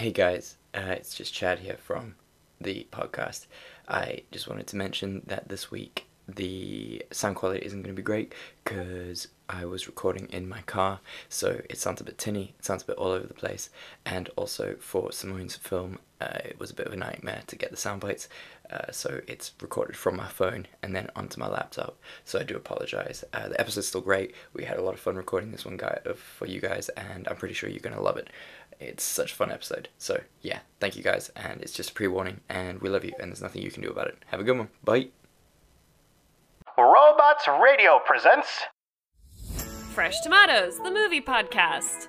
Hey guys, uh, it's just Chad here from the podcast. I just wanted to mention that this week the sound quality isn't going to be great because I was recording in my car, so it sounds a bit tinny, it sounds a bit all over the place, and also for Simone's film, uh, it was a bit of a nightmare to get the sound bites, uh, so it's recorded from my phone and then onto my laptop. So I do apologize. Uh, the episode's still great. We had a lot of fun recording this one guy uh, for you guys, and I'm pretty sure you're gonna love it. It's such a fun episode. So yeah, thank you guys, and it's just a pre-warning, and we love you, and there's nothing you can do about it. Have a good one. Bye. Robots Radio presents Fresh Tomatoes, the movie podcast.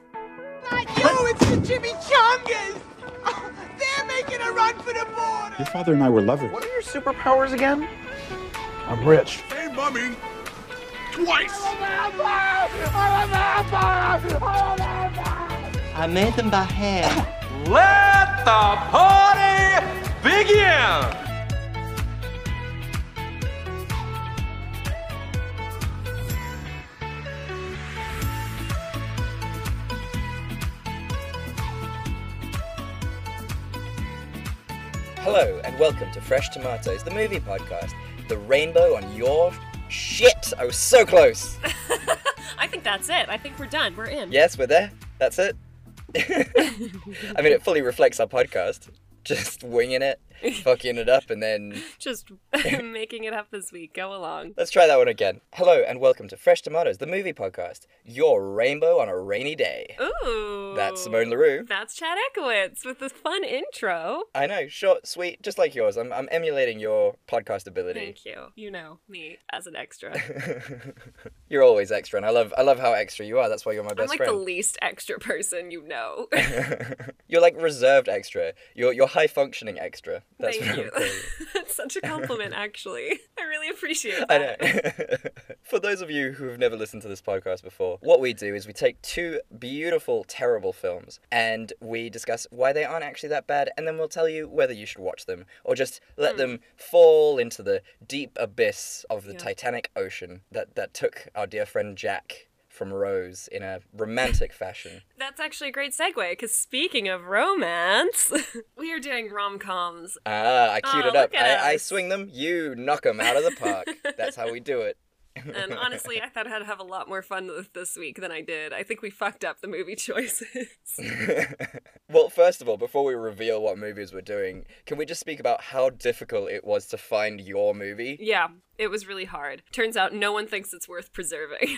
Yo, it's the Jimmy Chongas! Oh, they're making a run for the border! Your father and I were lovers. What are your superpowers again? I'm rich. Hey, mummy! Twice! I made them by hand. Let the party begin! Hello, and welcome to Fresh Tomatoes, the movie podcast. The rainbow on your shit. I was so close. I think that's it. I think we're done. We're in. Yes, we're there. That's it. I mean, it fully reflects our podcast. Just winging it, fucking it up, and then Just making it up this week. Go along. let's try that one again. Hello, and welcome to Fresh Tomatoes, the movie podcast. Your rainbow on a rainy day. Ooh. That's Simone LaRue. That's Chad Ekowitz with this fun intro. I know, short, sweet, just like yours. I'm, I'm emulating your podcast ability. Thank you. You know me as an extra. You're always extra, and I love, I love how extra you are. That's why you're my best I'm like friend. the least extra person you know. You're like reserved extra. You're you're high functioning extra. That's Thank you. I'm calling you. That's such a compliment, actually. I really appreciate I that. know. For those of you who have never listened to this podcast before, what we do is we take two beautiful, terrible films and we discuss why they aren't actually that bad, and then we'll tell you whether you should watch them or just let hmm. them fall into the deep abyss of the Yeah. Titanic Ocean that, that took our dear friend Jack from Rose in a romantic fashion. That's actually a great segue, because speaking of romance, we are doing rom coms. Ah, I queued Oh, it up. I, I swing them, you knock them out of the park. That's how we do it. And honestly, I thought I'd have a lot more fun with this week than I did. I think we fucked up the movie choices. well, first of all, before we reveal what movies we're doing, can we just speak about how difficult it was to find your movie? yeah, it was really hard. Turns out no one thinks it's worth preserving.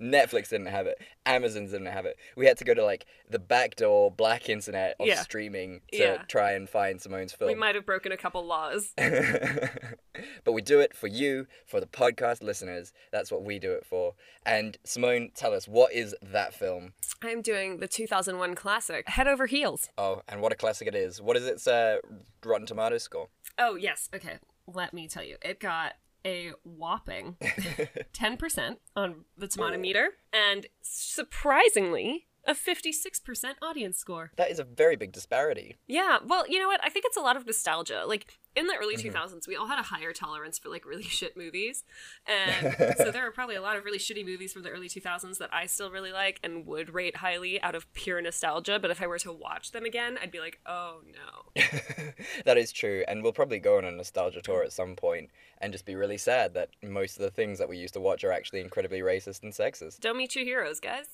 Netflix didn't have it. Amazon didn't have it. We had to go to like the backdoor black internet of Yeah. streaming to Yeah. try and find Simone's film. we might have broken a couple laws. but we do it for you, for the podcast listeners. That's what we do it for. And Simone, tell us, what is that film? I'm doing the 2001 classic, Head Over Heels. Oh, and what a classic it is. What is its uh, Rotten Tomatoes score? Oh, yes. Okay. Let me tell you. It got a whopping 10% on the tomato meter and surprisingly, a 56% audience score. That is a very big disparity. Yeah, well, you know what? I think it's a lot of nostalgia. Like in the early mm-hmm. 2000s, we all had a higher tolerance for like really shit movies. And so there are probably a lot of really shitty movies from the early 2000s that I still really like and would rate highly out of pure nostalgia, but if I were to watch them again, I'd be like, "Oh no." that is true, and we'll probably go on a nostalgia tour at some point and just be really sad that most of the things that we used to watch are actually incredibly racist and sexist. Don't meet your heroes, guys.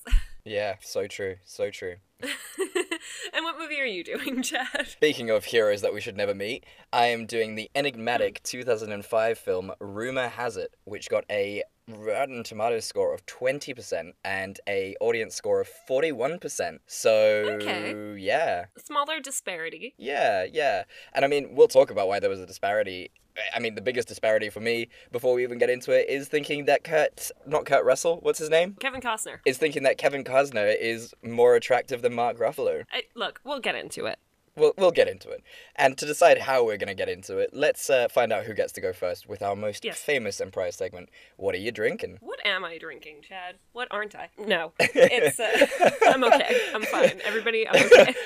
Yeah, so true, so true. and what movie are you doing, Chad? Speaking of heroes that we should never meet, I am doing the enigmatic hmm. 2005 film Rumor Has It, which got a Rotten Tomatoes score of 20% and a audience score of 41%. So, Okay. yeah. Smaller disparity. Yeah, yeah. And I mean, we'll talk about why there was a disparity. I mean, the biggest disparity for me, before we even get into it, is thinking that Kurt, not Kurt Russell, what's his name? Kevin Costner. Is thinking that Kevin Costner is more attractive than Mark Ruffalo. I, look, we'll get into it. We'll, we'll get into it. And to decide how we're going to get into it, let's uh, find out who gets to go first with our most Yes. famous and prized segment. What are you drinking? What am I drinking, Chad? What aren't I? No, it's. Uh, I'm okay. I'm fine. Everybody, I'm okay.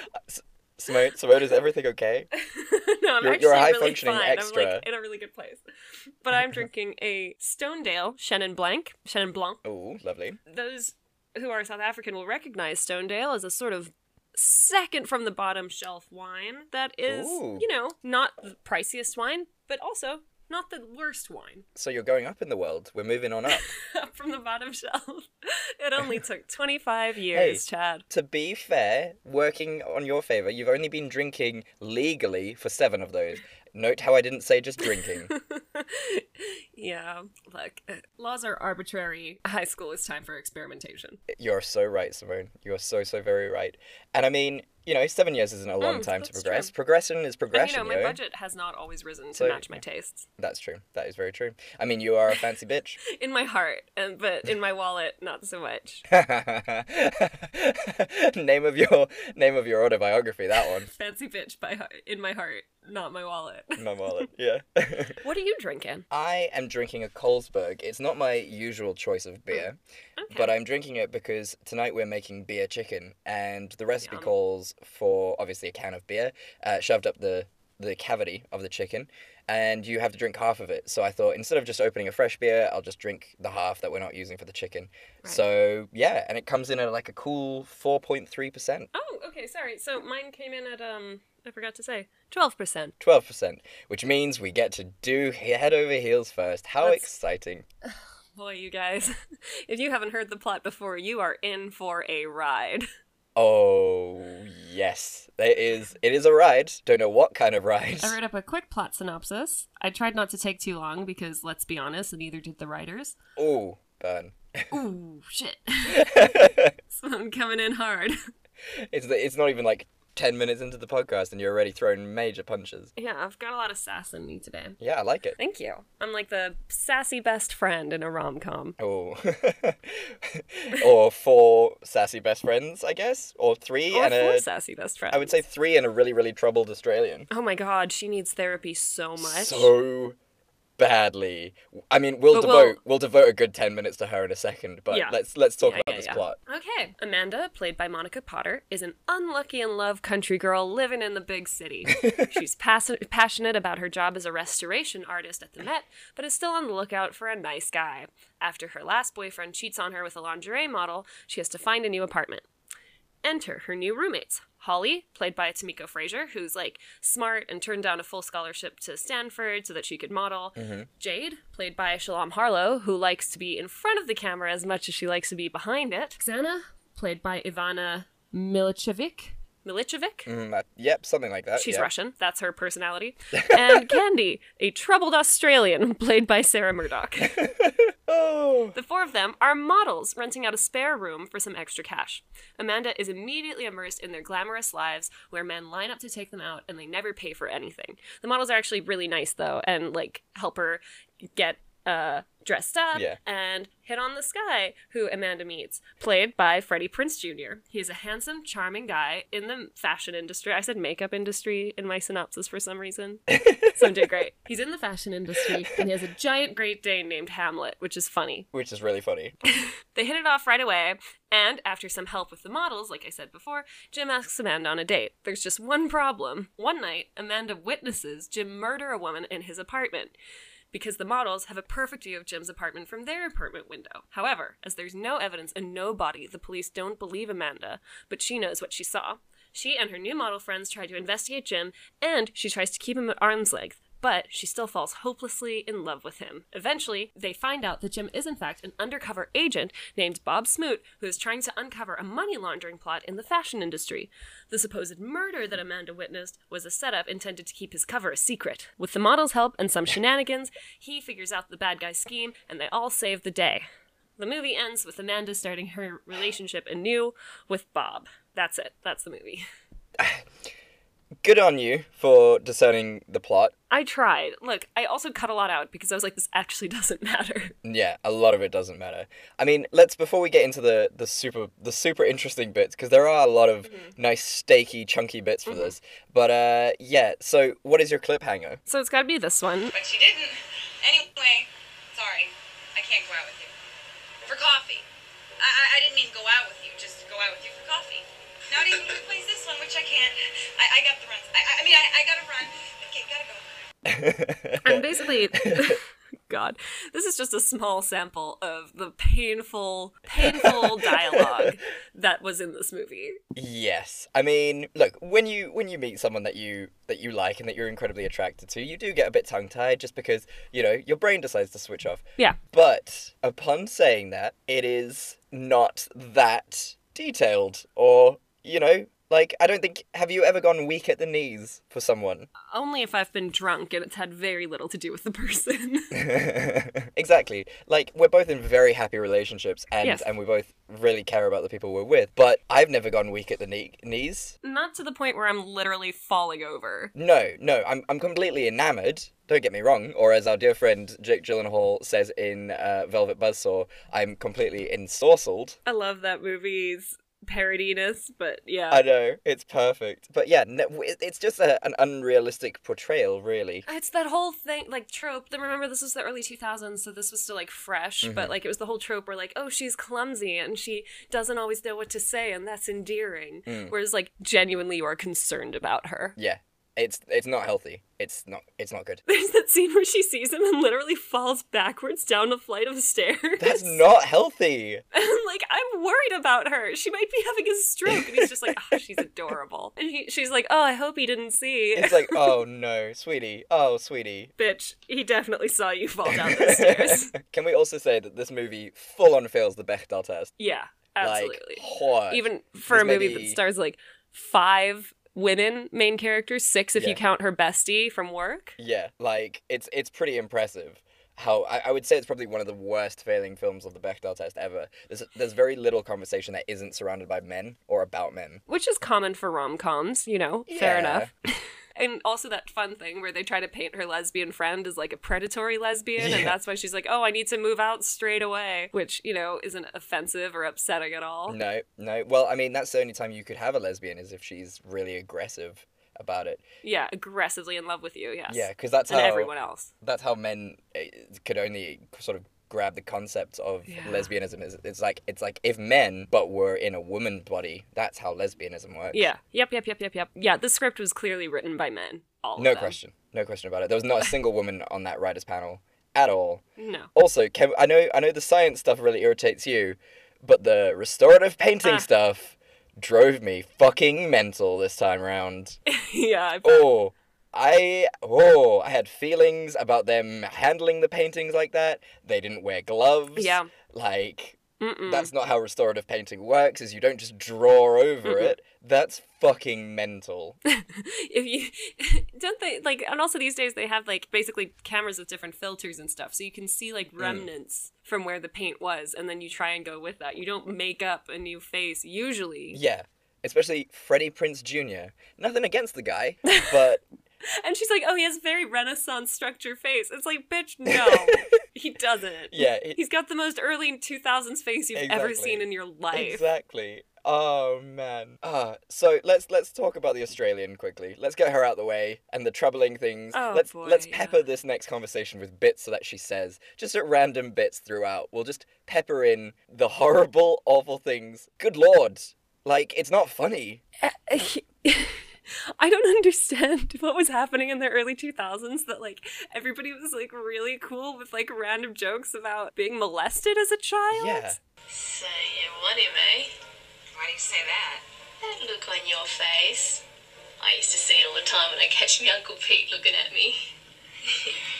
Simone, Simone, is everything okay? no, I'm You're- actually you're a really high-functioning fine. I'm extra. like in a really good place. But I'm drinking a Stonedale Chenin Blanc. Chenin Blanc. Ooh, lovely. Those who are South African will recognize Stonedale as a sort of second from the bottom shelf wine that is, Ooh. you know, not the priciest wine, but also not the worst wine. So you're going up in the world. We're moving on up. Up from the bottom shelf. It only took 25 years, Chad. to be fair, working on your favor, you've only been drinking legally for seven of those. Note how I didn't say just drinking. Yeah, look, uh, laws are arbitrary. High school is time for experimentation. You're so right, Simone. You're so so very right. And I mean, you know, seven years isn't a long Mm, time to progress. true. Progression is And, progression. you know, my yo. budget has not always risen to So- match my tastes. That's true. That is very true. I mean, you are a fancy bitch. In my heart, and but in my wallet, not so much. name of your name of your autobiography. That one. Fancy bitch by heart, in my heart, not my wallet. My wallet. Yeah. what are you drinking? I am drinking a Colesberg. It's not my usual choice of beer, Okay. but I'm drinking it because tonight we're making beer chicken, and the recipe Yum. calls for obviously a can of beer uh, shoved up the the cavity of the chicken, and you have to drink half of it. So I thought instead of just opening a fresh beer, I'll just drink the half that we're not using for the chicken. So yeah, and it comes in at like a cool four point three percent. Oh, okay, sorry. So mine came in at um, I forgot to say, twelve percent. 12%, which means we get to do head over heels first. How Let's- exciting! Boy, you guys, if you haven't heard the plot before, you are in for a ride. Oh, yes. It is it is a ride. Don't know what kind of ride. I wrote up a quick plot synopsis. I tried not to take too long because, let's be honest, neither did the writers. Oh, burn. Ooh, shit. this one coming in hard. It's the, it's not even like 10 minutes into the podcast and you're already throwing major punches. Yeah, I've got a lot of sass in me today. Yeah, I like it. Thank you. I'm like the sassy best friend in a rom com. Oh. or four sassy best friends, I guess, or three Or and four a sassy best friends. I would say three and a really really troubled Australian. Oh my god, she needs therapy so much. So badly. I mean, we'll But devote we'll- we'll devote a good 10 minutes to her in a second, but Yeah. let's let's talk Yeah, about yeah, this yeah. plot. Okay. Amanda, played by Monica Potter, is an unlucky in love country girl living in the big city. She's pass- passionate about her job as a restoration artist at the Met, but is still on the lookout for a nice guy. After her last boyfriend cheats on her with a lingerie model, she has to find a new apartment. Enter her new roommates. Holly, played by Tomiko Fraser, who's like smart and turned down a full scholarship to Stanford so that she could model. Jade, played by Shalom Harlow, who likes to be in front of the camera as much as she likes to be behind it. Xana, played by Ivana Milicevic. Milicevic? Mm, that- yep, something like that. She's yeah. Russian. That's her personality. And Candy, a troubled Australian, played by Sarah Murdoch. Oh. The four of them are models renting out a spare room for some extra cash. Amanda is immediately immersed in their glamorous lives where men line up to take them out and they never pay for anything. The models are actually really nice though and like help her get uh dressed up Yeah. and hit on this guy who Amanda meets, played by Freddie Prinze Jr. He is a handsome, charming guy in the fashion industry. I said makeup industry in my synopsis for some reason. so I'm doing great. He's in the fashion industry and he has a giant Great Dane named Hamlet, which is funny. Which is really funny. They hit it off right away, and after some help with the models, like I said before, Jim asks Amanda on a date. There's just one problem. One night, Amanda witnesses Jim murder a woman in his apartment. Because the models have a perfect view of Jim's apartment from their apartment window. However, as there's no evidence and no body, the police don't believe Amanda, but she knows what she saw. She and her new model friends try to investigate Jim, and she tries to keep him at arm's length, but she still falls hopelessly in love with him. Eventually, they find out that Jim is in fact an undercover agent named Bob Smoot who is trying to uncover a money laundering plot in the fashion industry. The supposed murder that Amanda witnessed was a setup intended to keep his cover a secret. With the model's help and some shenanigans, he figures out the bad guy's scheme and they all save the day. The movie ends with Amanda starting her relationship anew with Bob. That's it. That's the movie. Good on you for discerning the plot. I tried. Look, I also cut a lot out because I was like, this actually doesn't matter. Yeah, a lot of it doesn't matter. I mean, let's before we get into the the super the super interesting bits because there are a lot of nice steaky chunky bits for this. But uh yeah, so what is your cliffhanger? So it's gotta be this one. But she didn't. Anyway, sorry. I can't go out with you. For coffee. I, I, I didn't mean go out with you, just to go out with you for coffee. Now do you plays this one, which I can't. I, I got the runs. I, I- I mean, I, I gotta run. Okay, gotta go. And basically, God. This is just a small sample of the painful, painful dialogue that was in this movie. Yes. I mean, look, when you when you meet someone that you that you like and that you're incredibly attracted to, you do get a bit tongue-tied just because, you know, your brain decides to switch off. Yeah. But upon saying that, it is not that detailed or, you know, like I don't think have you ever gone weak at the knees for someone? Only if I've been drunk and it's had very little to do with the person. exactly. Like we're both in very happy relationships and Yes. and we both really care about the people we're with, but I've never gone weak at the knee- knees. Not to the point where I'm literally falling over. No, no, I'm I'm completely enamored. Don't get me wrong. Or as our dear friend Jake Gyllenhaal says in uh, Velvet Buzzsaw, I'm completely ensorcelled. I love that movie's parodiness, but yeah. I know it's perfect, but yeah, no, it's just a, an unrealistic portrayal, really. It's that whole thing, like trope. Then remember, this was the early 2000s, so this was still like fresh. Mm-hmm. But like, it was the whole trope where like, oh, she's clumsy and she doesn't always know what to say, and that's endearing. Mm. Whereas like, genuinely, you are concerned about her. Yeah, it's it's not healthy. It's not it's not good. There's that scene where she sees him and literally falls backwards down a flight of stairs. That's not healthy. And I'm like, I'm worried about her. She might be having a stroke. And he's just like, oh, she's adorable. And he, she's like, oh, I hope he didn't see. It's like, oh no, sweetie, oh sweetie. Bitch, he definitely saw you fall down the stairs. Can we also say that this movie full on fails the Bechdel test? Yeah, absolutely. Like, what? Even for This a movie maybe- that stars like five women main characters, six if Yeah. you count her bestie from work. Yeah, like it's it's pretty impressive. How I, I would say it's probably one of the worst failing films of the Bechdel test ever. There's there's very little conversation that isn't surrounded by men or about men. Which is common for rom coms, you know, fair enough. And also that fun thing where they try to paint her lesbian friend as like a predatory lesbian, Yeah. and that's why she's like, "Oh, I need to move out straight away," which you know isn't offensive or upsetting at all. No, no. Well, I mean that's the only time you could have a lesbian is if she's really aggressive about it. Yeah, aggressively in love with you. Yes. Yeah, because that's and how everyone else. that's how men eh, could only sort of grab the concept of Yeah. lesbianism is it's like it's like if men but were in a woman body that's how lesbianism works Yeah. Yep. Yep. Yep. Yep. Yep. Yeah. The script was clearly written by men. All no of them. question no question about it there was not a single woman on that writers panel at all No. also Kev, i know i know the science stuff really irritates you but the restorative painting Ah. stuff drove me fucking mental this time round yeah. I- oh I oh I had feelings about them handling the paintings like that. They didn't wear gloves. Yeah. Like Mm-mm. that's not how restorative painting works. Is you don't just draw over it. That's fucking mental. if you don't they like and also these days they have like basically cameras with different filters and stuff so you can see Mm. like remnants from where the paint was and then you try and go with that you don't make up a new face usually yeah. Especially Freddie Prinze Jr. Nothing against the guy, but and she's like oh he has very renaissance structure face it's like bitch no he doesn't yeah, it- he's got the most early 2000s face you've ever seen in your life Exactly. Oh man. Ah, so let's let's talk about the Australian quickly. Let's get her out the way and the troubling things. Oh, let's boy, let's yeah. pepper this next conversation with bits so that she says just at random bits throughout. We'll just pepper in the horrible, awful things. Good lord. Like it's not funny. I don't understand what was happening in the early 2000s that like everybody was like really cool with like random jokes about being molested as a child. Yeah. So you want him, eh? Why do you say that? That look on your face. I used to see it all the time when I catch me Uncle Pete looking at me.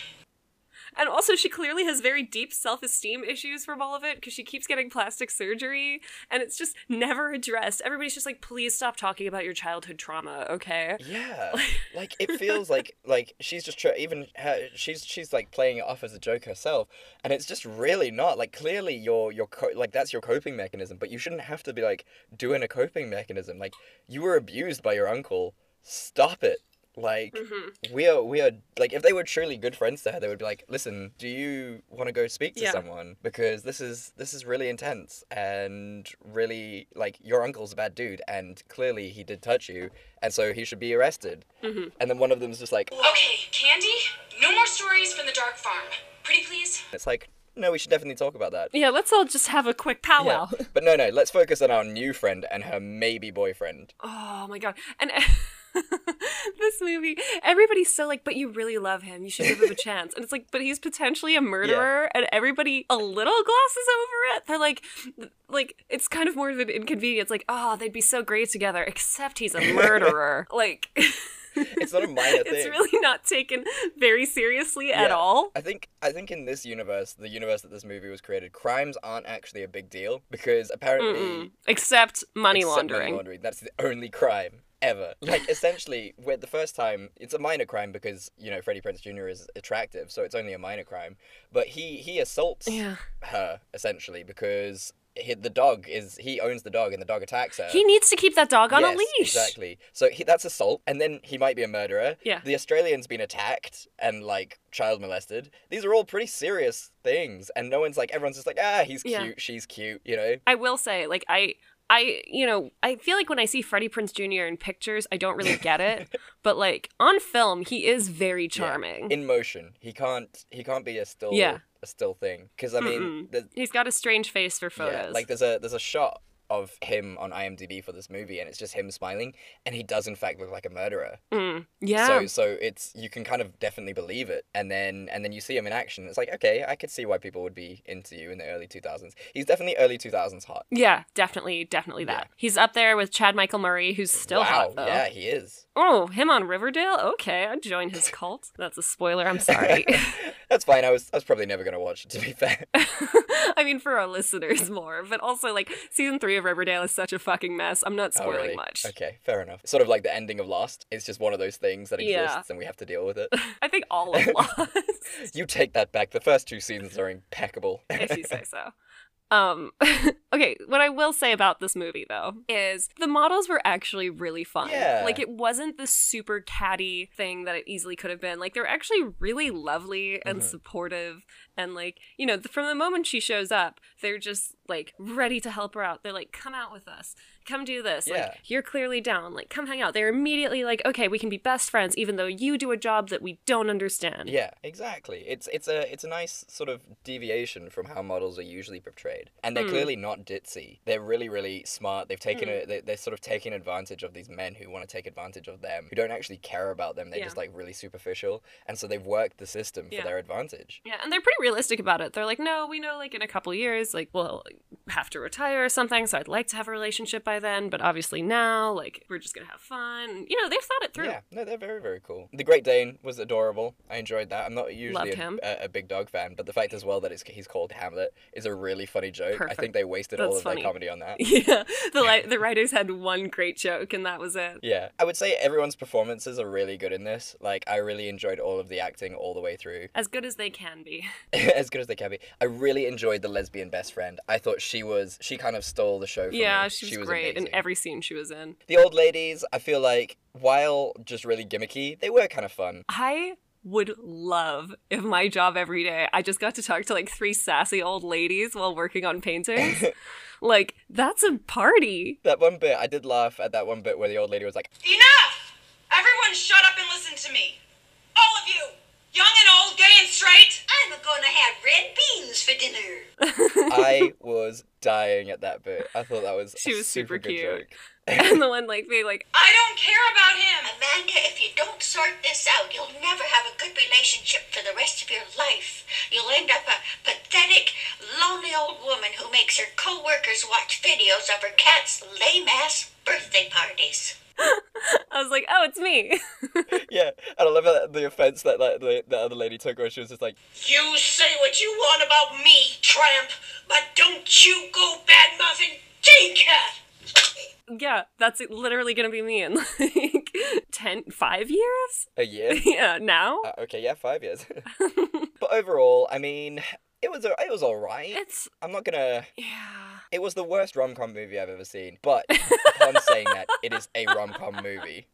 And also she clearly has very deep self-esteem issues from all of it because she keeps getting plastic surgery and it's just never addressed. Everybody's just like please stop talking about your childhood trauma, okay? Yeah. like it feels like like she's just try- even her, she's she's like playing it off as a joke herself and it's just really not. Like clearly your your co- like that's your coping mechanism, but you shouldn't have to be like doing a coping mechanism. Like you were abused by your uncle. Stop it. Like we are we are like if they were truly good friends to her, they would be like, "Listen, do you want to go speak to Yeah. someone because this is this is really intense and really like your uncle's a bad dude and clearly he did touch you and so he should be arrested." Mm-hmm. And then one of them's just like, Okay, Candy, no more stories from the dark farm. Pretty please? "It's like, no, we should definitely talk about that." Yeah, let's all just have a quick powwow. But no, no, let's focus on our new friend and her maybe boyfriend. Oh my god. And this movie, everybody's so like, but you really love him. You should give him a chance. And it's like, but he's potentially a murderer, and everybody a little glosses over it. They're like, like it's kind of more of an inconvenience. Like, oh, they'd be so great together, except he's a murderer. like. It's not a minor thing. It's really not taken very seriously at Yeah. all. I think I think in this universe, the universe that this movie was created, crimes aren't actually a big deal because apparently Mm-mm. Except money except laundering. laundering, that's the only crime ever. Like essentially, with the first time, it's a minor crime because you know Freddie Prinze Jr. is attractive, so it's only a minor crime. But he he assaults Yeah. her essentially because. He, the dog is he owns the dog and the dog attacks her. He needs to keep that dog on a leash. Exactly. So he, that's assault, and then he might be a murderer. Yeah. The Australian's been attacked and like child molested. These are all pretty serious things, and no one's like everyone's just like ah he's cute, Yeah. she's cute, you know. I will say, like, I. I, you know, I feel like when I see Freddie Prinze Jr. in pictures, I don't really get it. but like on film, he is very Yeah. charming. In motion, he can't he can't be a still Yeah. a still thing because I mean. He's got a strange face for photos. yeah, like there's a there's a shot of him on IMDb for this movie, and it's just him smiling, and he does in fact look like a murderer. Mm, yeah. So so it's you can kind of definitely believe it, and then and then you see him in action. It's like okay, I could see why people would be into you in the early two thousands. He's definitely early two thousands hot. yeah, definitely, definitely that. Yeah. He's up there with Chad Michael Murray, who's still wow, hot though. yeah, he is. Oh, him on Riverdale? Okay, I'd join his cult. That's a spoiler. I'm sorry. That's fine. I was I was probably never gonna watch it to be fair. I mean, for our listeners more, but also like season three of Riverdale is such a fucking mess. I'm not Oh, spoiling really? much. Okay, fair enough. Sort of like the ending of Lost. It's just one of those things that Yeah. exists, and we have to deal with it. I think all of Lost, you take that back. The first two seasons are impeccable. if you say so. Um, okay, what I will say about this movie though is the models were actually really fun. Yeah. Like it wasn't the super catty thing that it easily could have been. Like they're actually really lovely and Mhm. supportive and like, you know, from the moment she shows up, they're just like ready to help her out. They're like, "Come out with us. Come do this. Yeah. Like you're clearly down. Like come hang out." They're immediately like, "Okay, we can be best friends even though you do a job that we don't understand." Yeah, exactly. It's it's a it's a nice sort of deviation from how models are usually portrayed, and they're Mm. clearly not ditzy. They're really really smart. They've taken Mm. a they, they're sort of taking advantage of these men who want to take advantage of them, who don't actually care about them. They're Yeah. just like really superficial, and so they've worked the system for Yeah. their advantage. Yeah, and they're pretty realistic about it. They're like, no, we know, like in a couple years, like we'll have to retire or something. So I'd like to have a relationship by then, but obviously now, like we're just gonna have fun. You know, they've thought it through. Yeah, no, they're very very cool. The Great Dane was adorable. I enjoyed that. I'm not usually a, a, a big dog fan, but the fact as well that it's, he's called Hamlet is a really funny joke. Perfect. I think they wasted all That's of funny. their comedy on that. Yeah, the li- the writers had one great joke, and that was it. Yeah, I would say everyone's performances are really good in this. Like, I really enjoyed all of the acting all the way through, As good as they can be. as good as they can be. I really enjoyed the lesbian best friend. I thought she was, she kind of stole the show. From yeah, me. she was, great in every scene she was in. The old ladies, I feel like, while just really gimmicky, they were kind of fun. I would love if my job every day I just got to talk to like three sassy old ladies while working on paintings. like that's a party. That one bit, I did laugh at that one bit where the old lady was like, Enough! Everyone shut up and listen to me. All of you! Young and old, gay and straight! I'm gonna have red beans for dinner. I was dying at that bit. I thought that was She a was super good cute. joke. And the one like being like, I don't care about him! Amanda, if you don't sort this out, you'll never have a good relationship for the rest of your life. You'll end up a pathetic, lonely old woman who makes her co-workers watch videos of her cat's lame-ass birthday parties. I was like, oh, it's me. Yeah, and I love that the offense that like, the, the other lady took where she was just like, You say what you want about me, tramp, but don't you go bad-mouthing Jane Cat! Yeah, that's literally gonna be me in like ten, five years. a year? yeah, now Uh, okay, yeah, five years. but overall, I mean, it was a, it was all right. it's I'm not gonna. yeah. It was the worst rom com movie I've ever seen. But upon saying that, it is a rom com movie.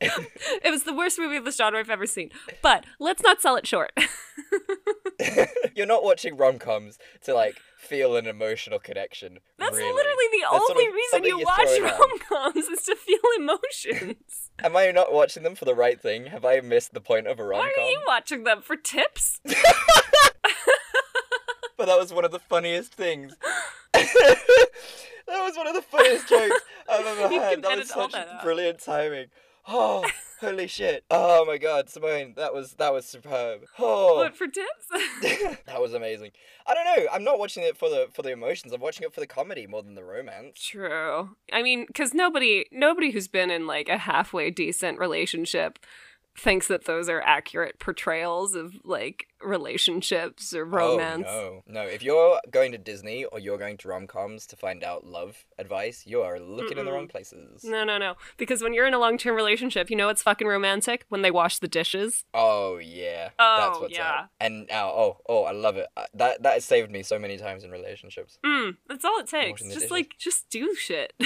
It was the worst movie of this genre I've ever seen. But let's not sell it short. You're not watching rom coms to like feel an emotional connection. That's really. literally the That's sort only of reason you watch rom coms is to feel emotions. Am I not watching them for the right thing? Have I missed the point of a rom Why com? are you watching them for tips? But that was one of the funniest things. That was one of the funniest jokes I've ever You had. That was such that brilliant timing. Oh, holy shit! Oh my god, Simone, that was that was superb. Oh, What for tips? that was amazing. I don't know. I'm not watching it for the for the emotions. I'm watching it for the comedy more than the romance. True. I mean, because nobody nobody who's been in like a halfway decent relationship thinks that those are accurate portrayals of like relationships or romance. Oh, no, no. If you're going to Disney or you're going to rom coms to find out love advice, you are looking in the wrong places. No, no, no. Because when you're in a long term relationship, you know it's fucking romantic? When they wash the dishes. Oh yeah, Oh, that's what's yeah. up. And now, oh, oh, I love it. Uh, That that has saved me so many times in relationships. Mm, that's all it takes. Just dishes. like, just do shit.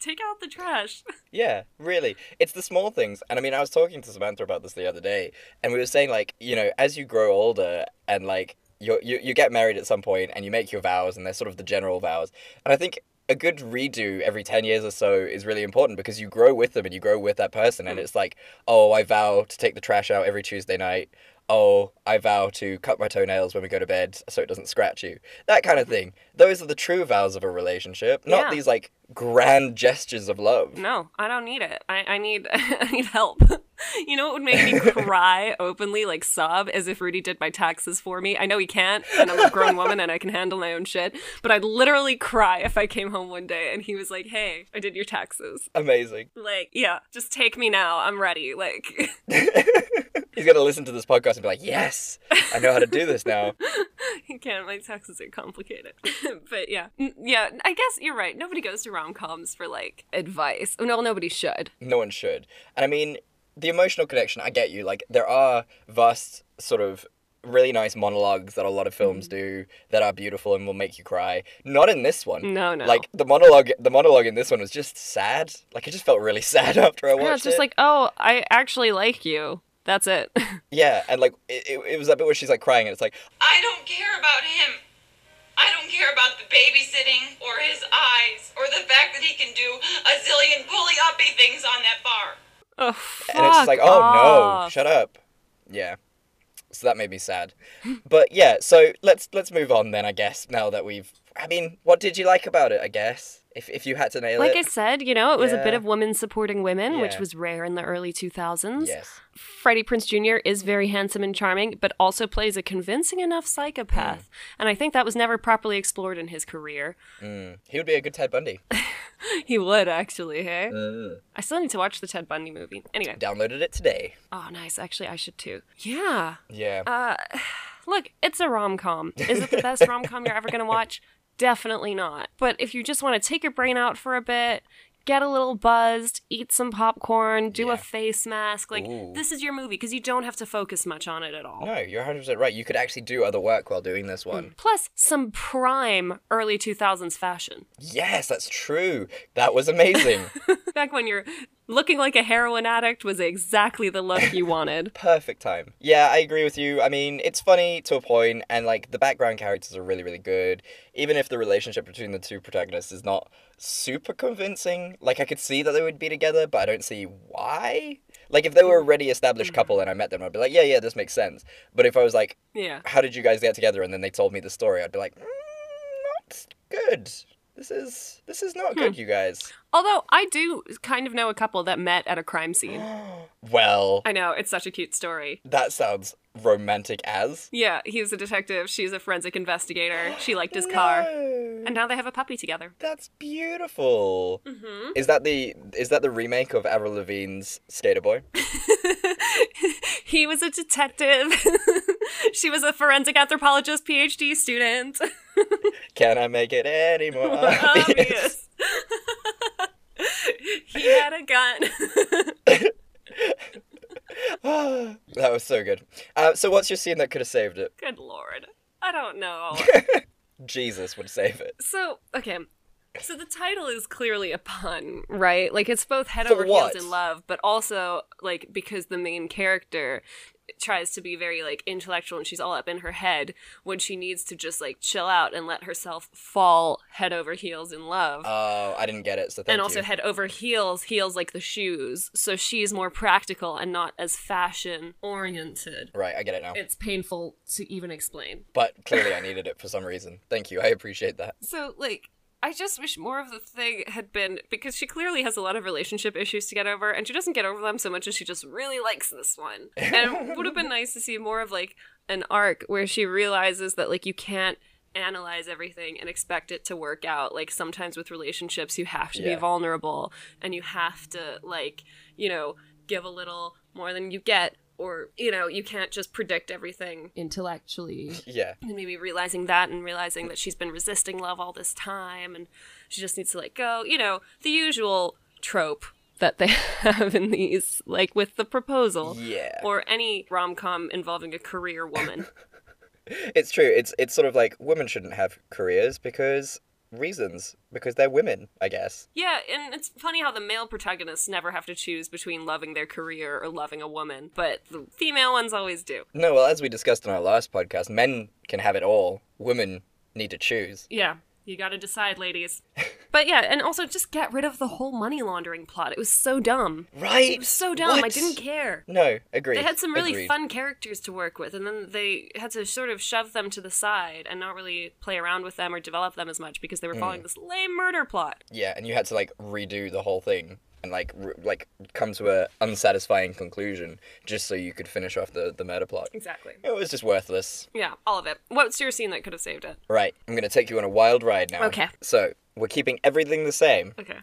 Take out the trash. Yeah, really. It's the small things. And I mean, I was talking to Samantha about this the other day, and we were saying like, you know, as you grow older and like you you you get married at some point and you make your vows and they're sort of the general vows. And I think a good redo every 10 years or so is really important because you grow with them and you grow with that person and mm. it's like, "Oh, I vow to take the trash out every Tuesday night." Oh, I vow to cut my toenails when we go to bed so it doesn't scratch you. That kind of thing. Those are the true vows of a relationship, not Yeah. these like grand gestures of love. No, I don't need it. I, I need I need help. you know what would make me cry openly, like sob, as if Rudy did my taxes for me? I know he can't, and I'm a grown woman and I can handle my own shit, but I'd literally cry if I came home one day and he was like, Hey, I did your taxes. Amazing. Like, yeah, just take me now. I'm ready. Like He's gonna listen to this podcast and be like, "Yes, I know how to do this now." you can't. My taxes are complicated. but yeah, yeah. I guess you're right. Nobody goes to rom coms for like advice. No, nobody should. No one should. And I mean, the emotional connection. I get you. Like, there are vast sort of really nice monologues that a lot of films Mm-hmm. do that are beautiful and will make you cry. Not in this one. No, no. Like the monologue, the monologue in this one was just sad. Like it just felt really sad after I watched Yeah, it's just it. like, oh, I actually like you. That's it. yeah, and like it, it, it was that bit where she's like crying, and it's like, I don't care about him. I don't care about the babysitting or his eyes or the fact that he can do a zillion pulley uppy things on that bar. oh, and it's just like, oh no, shut up. Yeah. So that made me sad. But yeah, so let's let's move on then, I guess. Now that we've, I mean, what did you like about it? I guess if if you had to nail Like it. Like I said, you know, it was a bit of women supporting women, which was rare in the early 2000s. Yes. Freddie Prinze Jr. is very handsome and charming, but also plays a convincing enough psychopath. Hmm. And I think that was never properly explored in his career. He would be a good Ted Bundy. He would, actually, hey? Mm. I still need to watch the Ted Bundy movie. Anyway. Downloaded it today. Oh, nice. Actually, I should too. Yeah. Yeah. Uh, look, it's a rom com. Is it the best rom com you're ever going to watch? Definitely not. But if you just want to take your brain out for a bit, get a little buzzed, eat some popcorn, do Yeah. a face mask, like, Ooh. this is your movie because you don't have to focus much on it at all. no, you're 100% right. You could actually do other work while doing this one. Mm. Plus, some prime early 2000s fashion. Yes, that's true. That was amazing. Back when you're looking like a heroin addict was exactly the look you wanted. Perfect time. Yeah, I agree with you. I mean, it's funny to a point, and like the background characters are really, really good. Even if the relationship between the two protagonists is not super convincing, like I could see that they would be together, but I don't see why. Like if they were a already established couple and I met them, I'd be like, yeah, yeah, this makes sense. But if I was like, Yeah. how did you guys get together? And then they told me the story, I'd be like, mm, not good. This is this is not good, you guys. Although I do kind of know a couple that met at a crime scene. Well, I know, it's such a cute story. that sounds romantic as. Yeah, he's a detective, she's a forensic investigator. She liked his car. And now they have a puppy together. That's beautiful. Mm-hmm. Is that the is that the remake of Avril Lavigne's Skater Boy? he was a detective. she was a forensic anthropologist PhD student. Can I make it any more obvious? He had a gun. that was so good. Uh, so what's your scene that could have saved it? Good lord. I don't know. Jesus would save it. So, okay. So the title is clearly a pun, right? Like it's both head For over what? heels in love, but also like because the main character tries to be very like intellectual and she's all up in her head when she needs to just like chill out and let herself fall head over heels in love. Oh, I didn't get it. So thank and also you. head over heels, heels like the shoes. So she's more practical and not as fashion oriented. right, I get it now. It's painful to even explain. But clearly, I needed it for some reason. Thank you. I appreciate that. So, like, I just wish more of the thing had been because she clearly has a lot of relationship issues to get over, and she doesn't get over them so much as she just really likes this one. And it would have been nice to see more of like an arc where she realizes that like you can't analyze everything and expect it to work out. Like sometimes with relationships, you have to Yeah. be vulnerable and you have to like you know give a little more than you get. Or, you know, you can't just predict everything intellectually Yeah. and maybe realizing that and realizing that she's been resisting love all this time and she just needs to let go you know the usual trope that they have in these like with the proposal Yeah. or any rom-com involving a career woman It's true. It's it's sort of like women shouldn't have careers because reasons because they're women, I guess. yeah and it's funny how the male protagonists never have to choose between loving their career or loving a woman but the female ones always do No, well, as we discussed in our last podcast, men can have it all. Women need to choose. Yeah, you gotta decide, ladies. but yeah, and also just get rid of the whole money laundering plot. It was so dumb. Right? It was so dumb. I didn't care. No, agreed. They had some really agreed. fun characters to work with, and then they had to sort of shove them to the side and not really play around with them or develop them as much because they were Hmm. following this lame murder plot. Yeah, and you had to like redo the whole thing and like r- like come to a unsatisfying conclusion just so you could finish off the the murder plot. Exactly. It was just worthless. Yeah, all of it. What's your scene that could have saved it? Right, I'm gonna take you on a wild ride now. Okay. So we're keeping everything the same, Okay.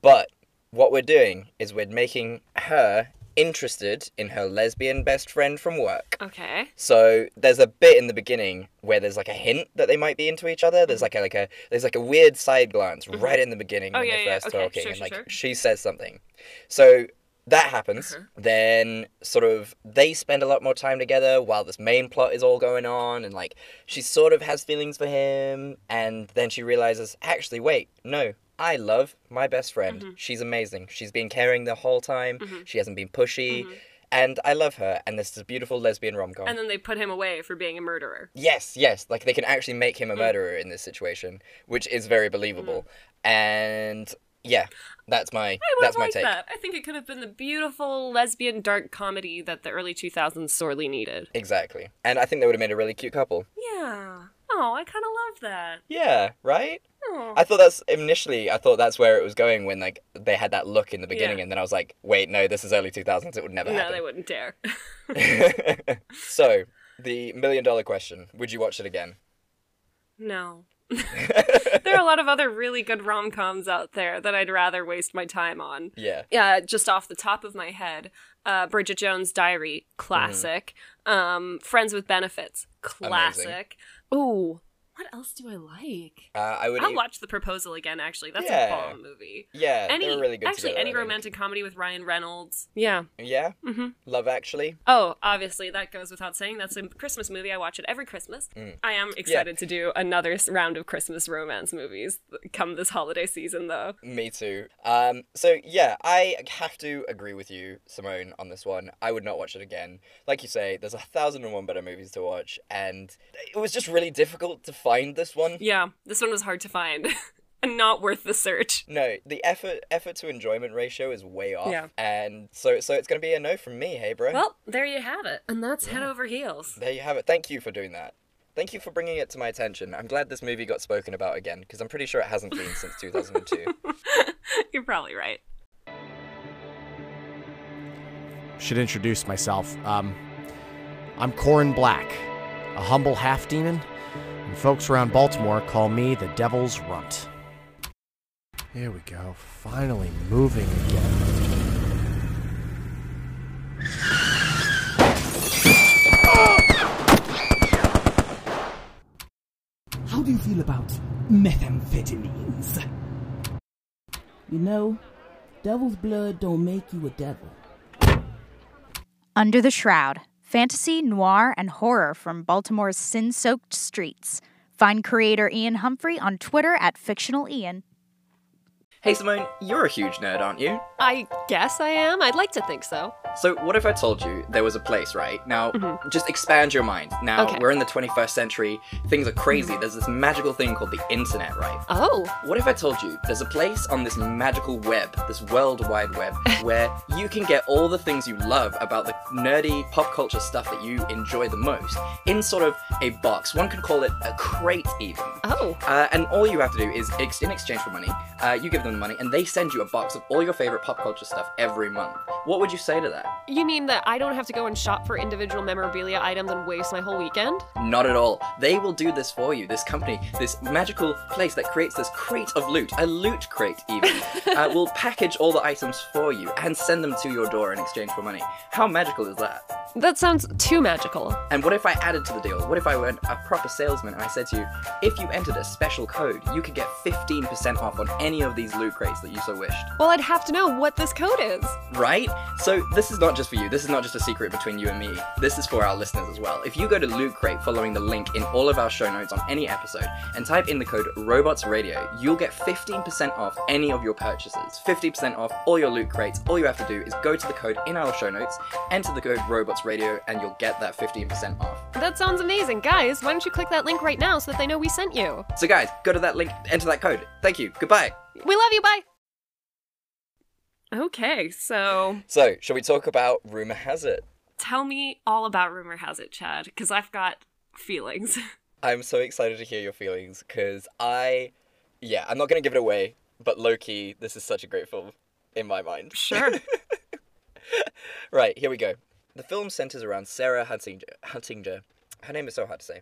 but what we're doing is we're making her interested in her lesbian best friend from work. Okay. So there's a bit in the beginning where there's like a hint that they might be into each other. There's like a like a there's like a weird side glance right in the beginning Oh, when yeah, they're yeah, first okay, talking, sure, and like sure. she says something. So that happens. Uh-huh. Then sort of they spend a lot more time together while this main plot is all going on, and like she sort of has feelings for him, and then she realizes actually wait no. I love my best friend. Mm-hmm. She's amazing. She's been caring the whole time. She hasn't been pushy. And I love her. And this is a beautiful lesbian rom com. And then they put him away for being a murderer. Yes, yes. Like they can actually make Mm. him a murderer in this situation, which is very believable. And yeah, that's my that's my take. that. I think it could have been the beautiful lesbian dark comedy that the early 2000s sorely needed. Exactly. And I think they would have made a really cute couple. Yeah. Oh, I kind of love that. Yeah, right? Oh. I thought that's initially I thought that's where it was going when like they had that look in the beginning Yeah. and then I was like, wait, no, this is early 2000s. It would never no, happen. they wouldn't dare. so, the million dollar question, would you watch it again? no. there are a lot of other really good rom coms out there that I'd rather waste my time on. Yeah. Yeah, just off the top of my head, uh, Bridget Jones' Diary, classic. Um, Friends with Benefits, classic. Ooh, what else do I like? Uh, I would I'll e- watch The Proposal again. Actually, that's Yeah. a bomb movie. Yeah, Any they were really good actually together, any romantic comedy with Ryan Reynolds. Yeah. Yeah? Mm-hmm. Love Actually? Oh, obviously that goes without saying. That's a Christmas movie. I watch it every Christmas. Mm. I am excited to do another round of Christmas romance movies come this holiday season, though. Me too. Um, so yeah, I have to agree with you, Simone, on this one. I would not watch it again. Like you say, there's a thousand and one better movies to watch, and it was just really difficult to find this one. Yeah, this one was hard to find and not worth the search. No, the effort effort to enjoyment ratio is way off. Yeah. And so so it's gonna be a no from me, hey bro. Well, there you have it. And that's head over heels. there you have it. Thank you for doing that. Thank you for bringing it to my attention. I'm glad this movie got spoken about again because I'm pretty sure it hasn't been since 2002. You're probably right. Should introduce myself. Um, I'm Corin Black, a humble half demon, and folks around Baltimore call me the Devil's Runt. Here we go. Finally moving again. How do you feel about methamphetamines? You know, devil's blood don't make you a devil. Under the Shroud Fantasy, Noir, and Horror from Baltimore's sin soaked streets. Find creator Ian Humphrey on Twitter at Fictional Ian. Hey Simone, you're a huge nerd, aren't you? I guess I am. I'd like to think so. So, what if I told you there was a place, right? Now, just expand your mind. Now, Okay. we're in the 21st century, things are crazy. There's this magical thing called the internet, right? Oh. What if I told you there's a place on this magical web, this world wide web, where you can get all the things you love about the nerdy pop culture stuff that you enjoy the most in sort of a box? One could call it a crate, even. Oh. Uh, and all you have to do is, ex- in exchange for money, uh, you give them the money, and they send you a box of all your favorite pop culture stuff every month. What would you say to that? You mean that I don't have to go and shop for individual memorabilia items and waste my whole weekend? Not at all. They will do this for you. This company, this magical place that creates this crate of loot, a loot crate even, uh, will package all the items for you and send them to your door in exchange for money. How magical is that? That sounds too magical. And what if I added to the deal? What if I went a proper salesman and I said to you, if you entered a special code, you could get 15% off on any of these loot crates that you so wished? Well, I'd have to know what this code is. Right? So this is not just for you. This is not just a secret between you and me. This is for our listeners as well. If you go to Loot Crate following the link in all of our show notes on any episode and type in the code Robots Radio, you'll get 15% off any of your purchases. 50% off all your loot crates. All you have to do is go to the code in our show notes, enter the code Robots Radio, and you'll get that 15% off. That sounds amazing. Guys, why don't you click that link right now so that they know we sent you? So guys, go to that link, enter that code. Thank you. Goodbye. We love you. Bye. Okay, so So, shall we talk about rumor has it? tell me all about rumor has it, Chad, because I've got feelings. I'm so excited to hear your feelings because I, yeah, I'm not gonna give it away, but low key, this is such a great film in my mind. Sure. right, here we go. The film centers around Sarah Huttinger. Huttinger. Her name is so hard to say.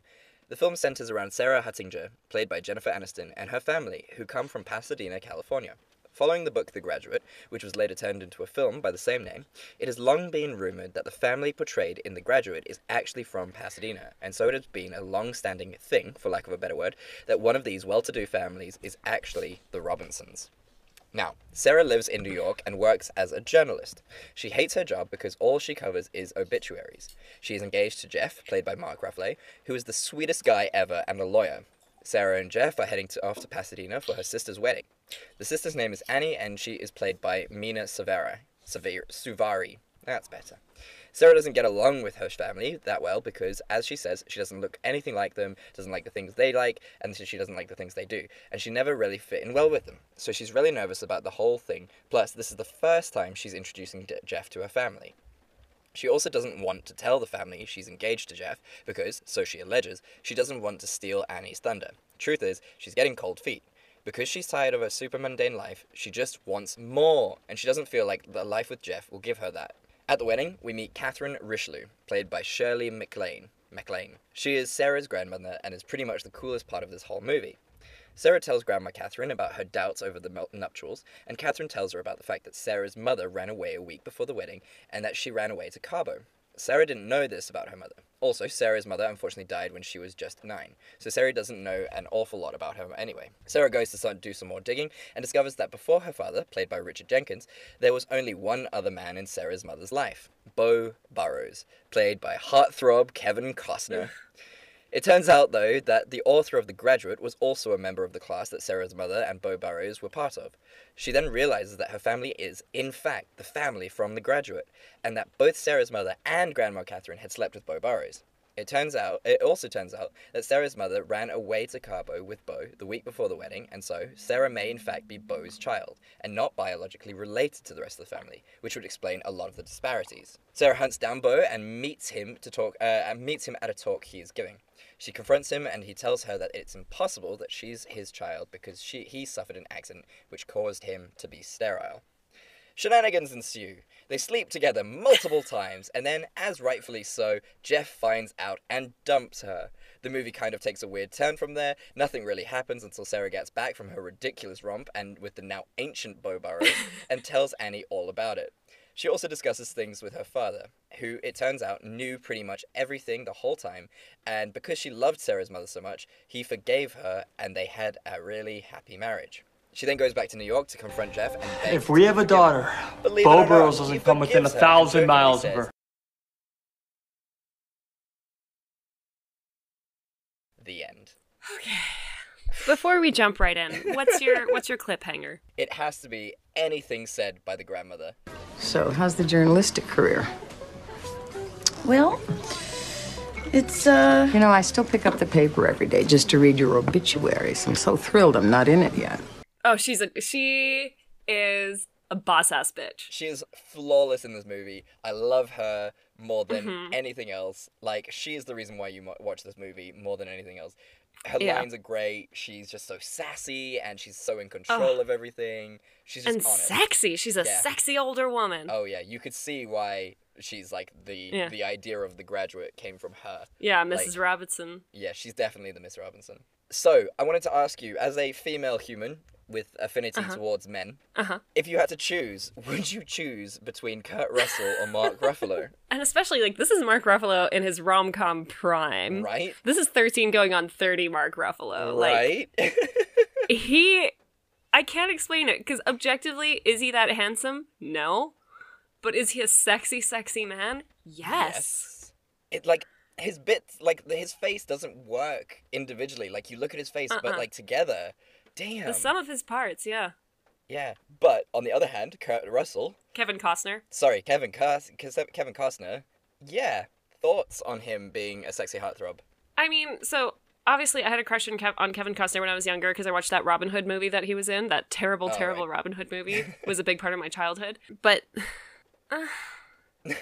The film centers around Sarah Huttinger, played by Jennifer Aniston, and her family, who come from Pasadena, California. Following the book The Graduate, which was later turned into a film by the same name, it has long been rumored that the family portrayed in The Graduate is actually from Pasadena, and so it has been a long standing thing, for lack of a better word, that one of these well to do families is actually the Robinsons. Now, Sarah lives in New York and works as a journalist. She hates her job because all she covers is obituaries. She is engaged to Jeff, played by Mark Ruffalo, who is the sweetest guy ever and a lawyer. Sarah and Jeff are heading to, off to Pasadena for her sister's wedding. The sister's name is Annie, and she is played by Mena Savar- Suvari. That's better. Sarah doesn't get along with her family that well because, as she says, she doesn't look anything like them, doesn't like the things they like, and so she doesn't like the things they do. And she never really fit in well with them. So she's really nervous about the whole thing. Plus, this is the first time she's introducing Jeff to her family. She also doesn't want to tell the family she's engaged to Jeff because, so she alleges, she doesn't want to steal Annie's thunder. Truth is, she's getting cold feet. Because she's tired of her super mundane life, she just wants more, and she doesn't feel like the life with Jeff will give her that. At the wedding, we meet Catherine Richelieu, played by Shirley MacLaine. MacLaine. She is Sarah's grandmother and is pretty much the coolest part of this whole movie. Sarah tells Grandma Catherine about her doubts over the nuptials, and Catherine tells her about the fact that Sarah's mother ran away a week before the wedding and that she ran away to Cabo. Sarah didn't know this about her mother. Also, Sarah's mother unfortunately died when she was just nine, so Sarah doesn't know an awful lot about her anyway. Sarah goes to do some more digging and discovers that before her father, played by Richard Jenkins, there was only one other man in Sarah's mother's life Beau Burroughs, played by heartthrob Kevin Costner. It turns out, though, that the author of The Graduate was also a member of the class that Sarah's mother and Beau Burroughs were part of. She then realizes that her family is, in fact, the family from The Graduate, and that both Sarah's mother and Grandma Catherine had slept with Beau Burroughs. It turns out, it also turns out that Sarah's mother ran away to Cabo with Beau the week before the wedding, and so Sarah may in fact be Beau's child, and not biologically related to the rest of the family, which would explain a lot of the disparities. Sarah hunts down Beau and meets him to talk, uh, and meets him at a talk he is giving. She confronts him, and he tells her that it's impossible that she's his child because she he suffered an accident which caused him to be sterile. Shenanigans ensue. They sleep together multiple times, and then, as rightfully so, Jeff finds out and dumps her. The movie kind of takes a weird turn from there. Nothing really happens until Sarah gets back from her ridiculous romp and with the now ancient Beau Burroughs and tells Annie all about it. She also discusses things with her father, who, it turns out, knew pretty much everything the whole time, and because she loved Sarah's mother so much, he forgave her and they had a really happy marriage. She then goes back to New York to confront Jeff and If we have a daughter, Believe it Beau Burroughs doesn't come within a forgives her and thousand miles of her. The end. Okay. Before we jump right in, what's your what's your cliffhanger? It has to be anything said by the grandmother. So, how's the journalistic career? Well, it's, uh. You know, I still pick up the paper every day just to read your obituaries. I'm so thrilled I'm not in it yet. Oh, she's a she is a boss ass bitch. She is flawless in this movie. I love her more than Mhm. anything else. Like, she is the reason why you watch this movie more than anything else. Her Yeah. lines are great. She's just so sassy and she's so in control Ugh. of everything. She's just and on it. sexy. She's a Yeah. sexy older woman. Oh yeah, you could see why she's like the Yeah. the idea of the graduate came from her. yeah, Like, Mrs. Robinson. Yeah, she's definitely the Miss Robinson. So, I wanted to ask you, as a female human with affinity Uh-huh. towards men, Uh-huh. if you had to choose, would you choose between Kurt Russell or Mark Ruffalo? And especially like this is Mark Ruffalo in his rom com prime. Right? This is 13 going on 30 Mark Ruffalo. Like right? he I can't explain it because objectively, is he that handsome? No. But is he a sexy, sexy man? Yes. it like his bits, like his face doesn't work individually. Like you look at his face, but Uh-uh. like together, damn. The sum of his parts, yeah. Yeah, but on the other hand, Kurt Russell, Kevin Costner. sorry, Kevin Cos- Kevin Costner, yeah, thoughts on him being a sexy heartthrob? I mean, so obviously I had a crush on, Kev- on Kevin Costner when I was younger because I watched that Robin Hood movie that he was in. That terrible, Oh, terrible right. Robin Hood movie was a big part of my childhood. But uh,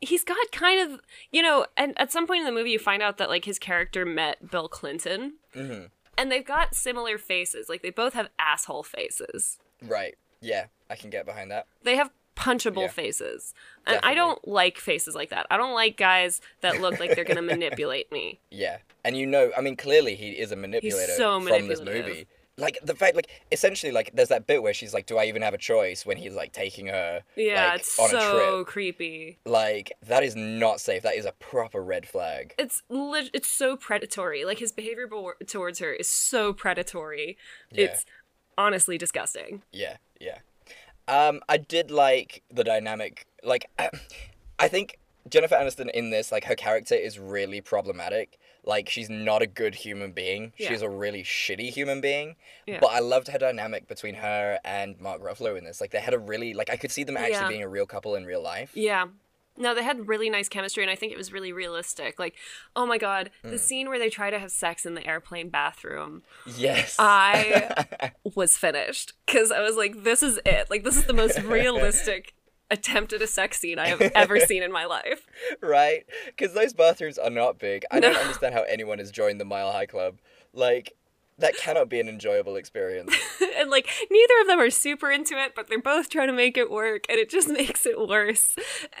he's got kind of, you know, and at some point in the movie you find out that like his character met Bill Clinton, Mm-hmm. And they've got similar faces. Like they both have asshole faces. Right. Yeah, I can get behind that. They have punchable Yeah. faces. And I don't like faces like that. I don't like guys that look like they're going to manipulate me. Yeah, and you know, I mean, clearly he is a manipulator so from this movie. Like the fact, like essentially, like there's that bit where she's like, "Do I even have a choice?" When he's like taking her, Yeah, like, it's on a so trip. creepy. Like that is not safe. That is a proper red flag. It's lit- it's so predatory. Like his behavior towards her is so predatory. Yeah. It's honestly disgusting. Yeah, yeah. Um, I did like the dynamic. Like, I think Jennifer Aniston in this, like, her character is really problematic. Like, she's not a good human being. Yeah. She's a really shitty human being. Yeah. But I loved her dynamic between her and Mark Ruffalo in this. Like, they had a really like I could see them actually Yeah. being a real couple in real life. Yeah. No, they had really nice chemistry, and I think it was really realistic. Like, oh my god, the Mm. scene where they try to have sex in the airplane bathroom. Yes. I was finished because I was like, this is it. Like, this is the most realistic attempt at a sex scene I have ever seen in my life. right? Because those bathrooms are not big. I don't understand how anyone has joined the Mile High Club. Like, that cannot be an enjoyable experience. and like neither of them are super into it, but they're both trying to make it work, and it just makes it worse.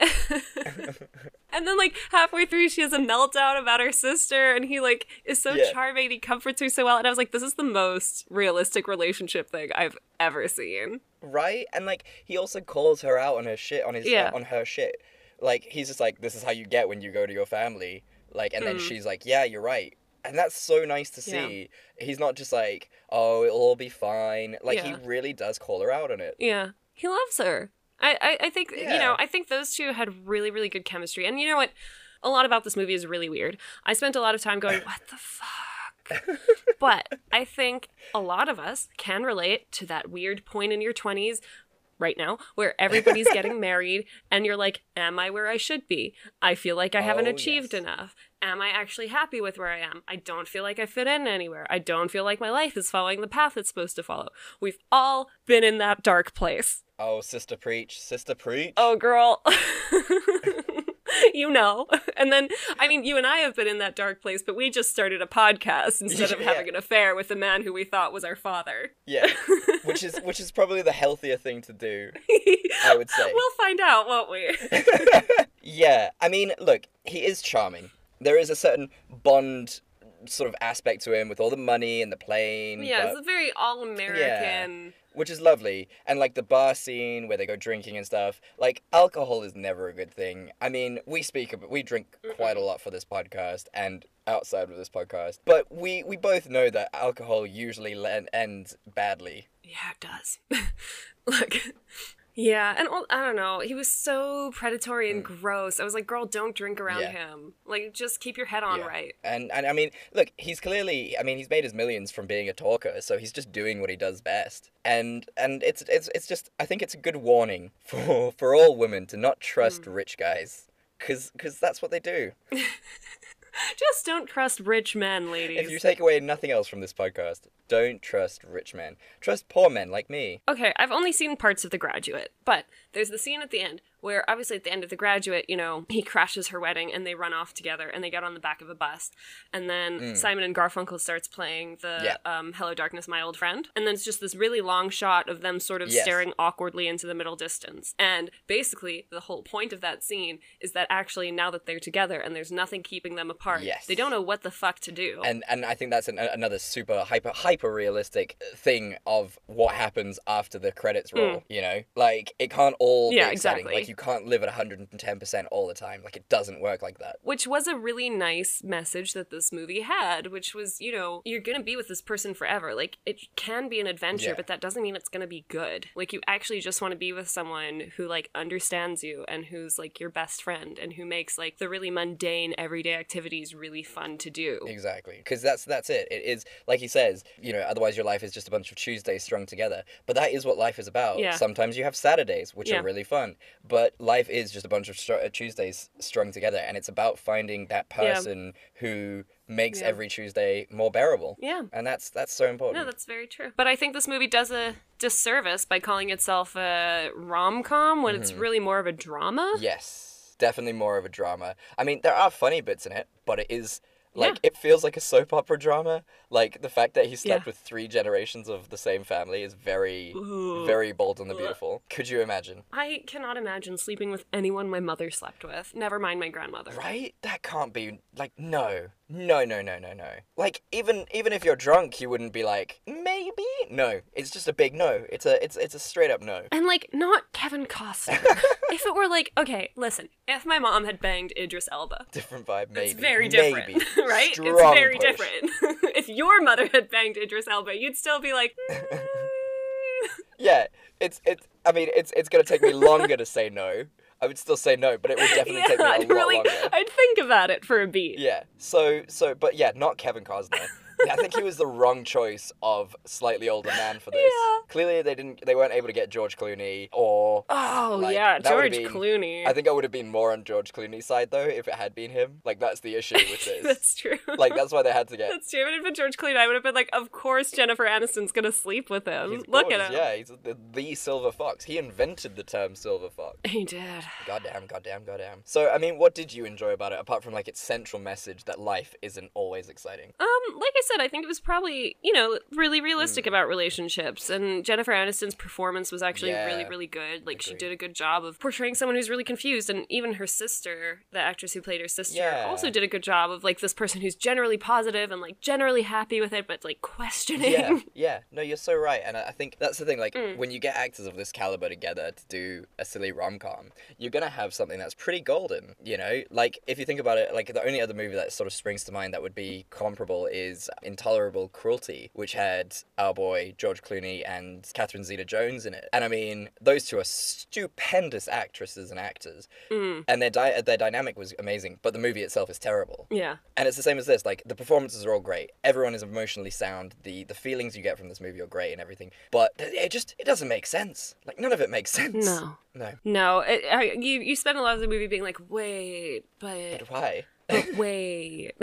and then like halfway through, she has a meltdown about her sister, and he like is so Yeah. charming. He comforts her so well, and I was like, this is the most realistic relationship thing I've ever seen. right? And like he also calls her out on her shit on his Yeah. on her shit. Like he's just like this is how you get when you go to your family. Like and then Mm. she's like, "Yeah, you're right." And that's so nice to Yeah. see. He's not just like, "Oh, it'll all be fine." Like Yeah. he really does call her out on it. Yeah, he loves her. I, I, I think you know I think those two had really really good chemistry, and you know what? A lot about this movie is really weird. I spent a lot of time going, "What the fuck?" but I think a lot of us can relate to that weird point in your twenties right now where everybody's getting married and you're like, Am I where I should be? I feel like I haven't Oh, achieved enough. Am I actually happy with where I am? I don't feel like I fit in anywhere. I don't feel like my life is following the path it's supposed to follow. We've all been in that dark place. Oh, sister preach, sister preach. Oh, girl. you know. And then, I mean, you and I have been in that dark place, but we just started a podcast instead of Yeah. having an affair with the man who we thought was our father. Yeah. which is which is probably the healthier thing to do, I would say. We'll find out, won't we? Yeah, I mean, look, he is charming. There is a certain Bond sort of aspect to him with all the money and the plane. yeah, but- it's a very all American. Yeah, which is lovely. And like the bar scene where they go drinking and stuff. Like alcohol is never a good thing. I mean, we speak about we drink quite a lot for this podcast and outside of this podcast. But we we both know that alcohol usually ends badly. Yeah, it does. Look, Yeah, and I don't know. He was so predatory and mm. gross. I was like, girl, don't drink around Yeah. him. Like, just keep your head on Yeah. right. And and I mean, look, he's clearly I mean, he's made his millions from being a talker, so he's just doing what he does best. And and it's it's it's just I think it's a good warning for for all women to not trust mm. rich guys cuz cuz that's what they do. Just don't trust rich men, ladies. If you take away nothing else from this podcast, don't trust rich men. Trust poor men like me. Okay, I've only seen parts of The Graduate, but there's the scene at the end where obviously at the end of The Graduate, you know, he crashes her wedding and they run off together and they get on the back of a bus. And then Mm. Simon and Garfunkel starts playing the Yeah. um, Hello Darkness, My Old Friend. And then it's just this really long shot of them sort of Yes. staring awkwardly into the middle distance. And basically, the whole point of that scene is that actually now that they're together and there's nothing keeping them apart, Yes. they don't know what the fuck to do. And and I think that's an, another super hyper hyper realistic thing of what happens after the credits roll. You know, like it can't all. Yeah, be exciting. exactly. Like you can't live at 110 percent all the time. Like it doesn't work like that. which was a really nice message that this movie had which was you know you're gonna be with this person forever like it can be an adventure Yeah. but that doesn't mean it's gonna be good like you actually just want to be with someone who like understands you and who's like your best friend and who makes like the really mundane everyday activities really fun to do Exactly, because that's that's it. It is like he says, you know. Otherwise, your life is just a bunch of Tuesdays strung together. But that is what life is about. Yeah. Sometimes you have Saturdays, which Yeah. are really fun. But life is just a bunch of str- Tuesdays strung together, and it's about finding that Yeah. person who makes Yeah. every Tuesday more bearable. Yeah. and that's that's so important. no that's very true but i think this movie does a disservice by calling itself a rom-com when it's Mhm. really more of a drama Yes, definitely more of a drama. I mean, there are funny bits in it, but it is like it feels like a soap opera drama. Like the fact that he slept Yeah. with three generations of the same family is very, Ooh. very bold and the beautiful. Could you imagine? I cannot imagine sleeping with anyone my mother slept with. Never mind my grandmother. Right? That can't be like no, no, no, no, no, no. Like even even if you're drunk, you wouldn't be like maybe. No, it's just a big no. It's a it's it's a straight up no. And like, not Kevin Costner. if it were like, okay, listen, if my mom had banged Idris Elba, Different vibe, maybe. it's very different, Maybe. right? it's very push. different. if your mother had banged Idris Elba, you'd still be like, "Mm." Yeah, it's it's. I mean, it's it's gonna take me longer to say no. I would still say no, but it would definitely yeah, take me a I'd lot really, longer. I'd think about it for a beat. Yeah. So so, but yeah, not Kevin Costner. I think he was the wrong choice of slightly older man for this. Yeah. Clearly, they didn't. They weren't able to get George Clooney or. Oh like, yeah, George been- Clooney. I think I would have been more on George Clooney's side though if it had been him. Like that's the issue with this. That's true. like that's why they had to get. That's true. If it had been George Clooney, I would have been like, of course Jennifer Aniston's gonna sleep with him. He's Look at him. Yeah, he's the, the silver fox. He invented the term silver fox. He did. Goddamn, goddamn, goddamn. So, I mean, what did you enjoy about it, apart from like its central message that life isn't always exciting? Um, like I said, I think it was probably, you know, really realistic Hmm. about relationships. And Jennifer Aniston's performance was actually Yeah. really, really good. Like, she did a good job of portraying someone who's really confused. And even her sister, the actress who played her sister, Yeah. also did a good job of, like, this person who's generally positive and, like, generally happy with it, but, like, questioning. Yeah, yeah. No, you're so right. And I I think that's the thing. Like, Mm. when you get actors of this caliber together to do a silly rom com, you're going to have something that's pretty golden, you know? Like, if you think about it, like, the only other movie that sort of springs to mind that would be comparable is Intolerable Cruelty, which had our boy George Clooney and Catherine Zeta Jones in it. And I mean, those two are stupendous actresses and actors. Mm. And their, di- their dynamic was amazing, but the movie itself is terrible. Yeah. And it's the same as this. Like the performances are all great. Everyone is emotionally sound. The the feelings you get from this movie are great and everything. But it just it doesn't make sense. Like none of it makes sense. No. No. No, it, you you spend a lot of the movie being like, wait, but, But why? But wait.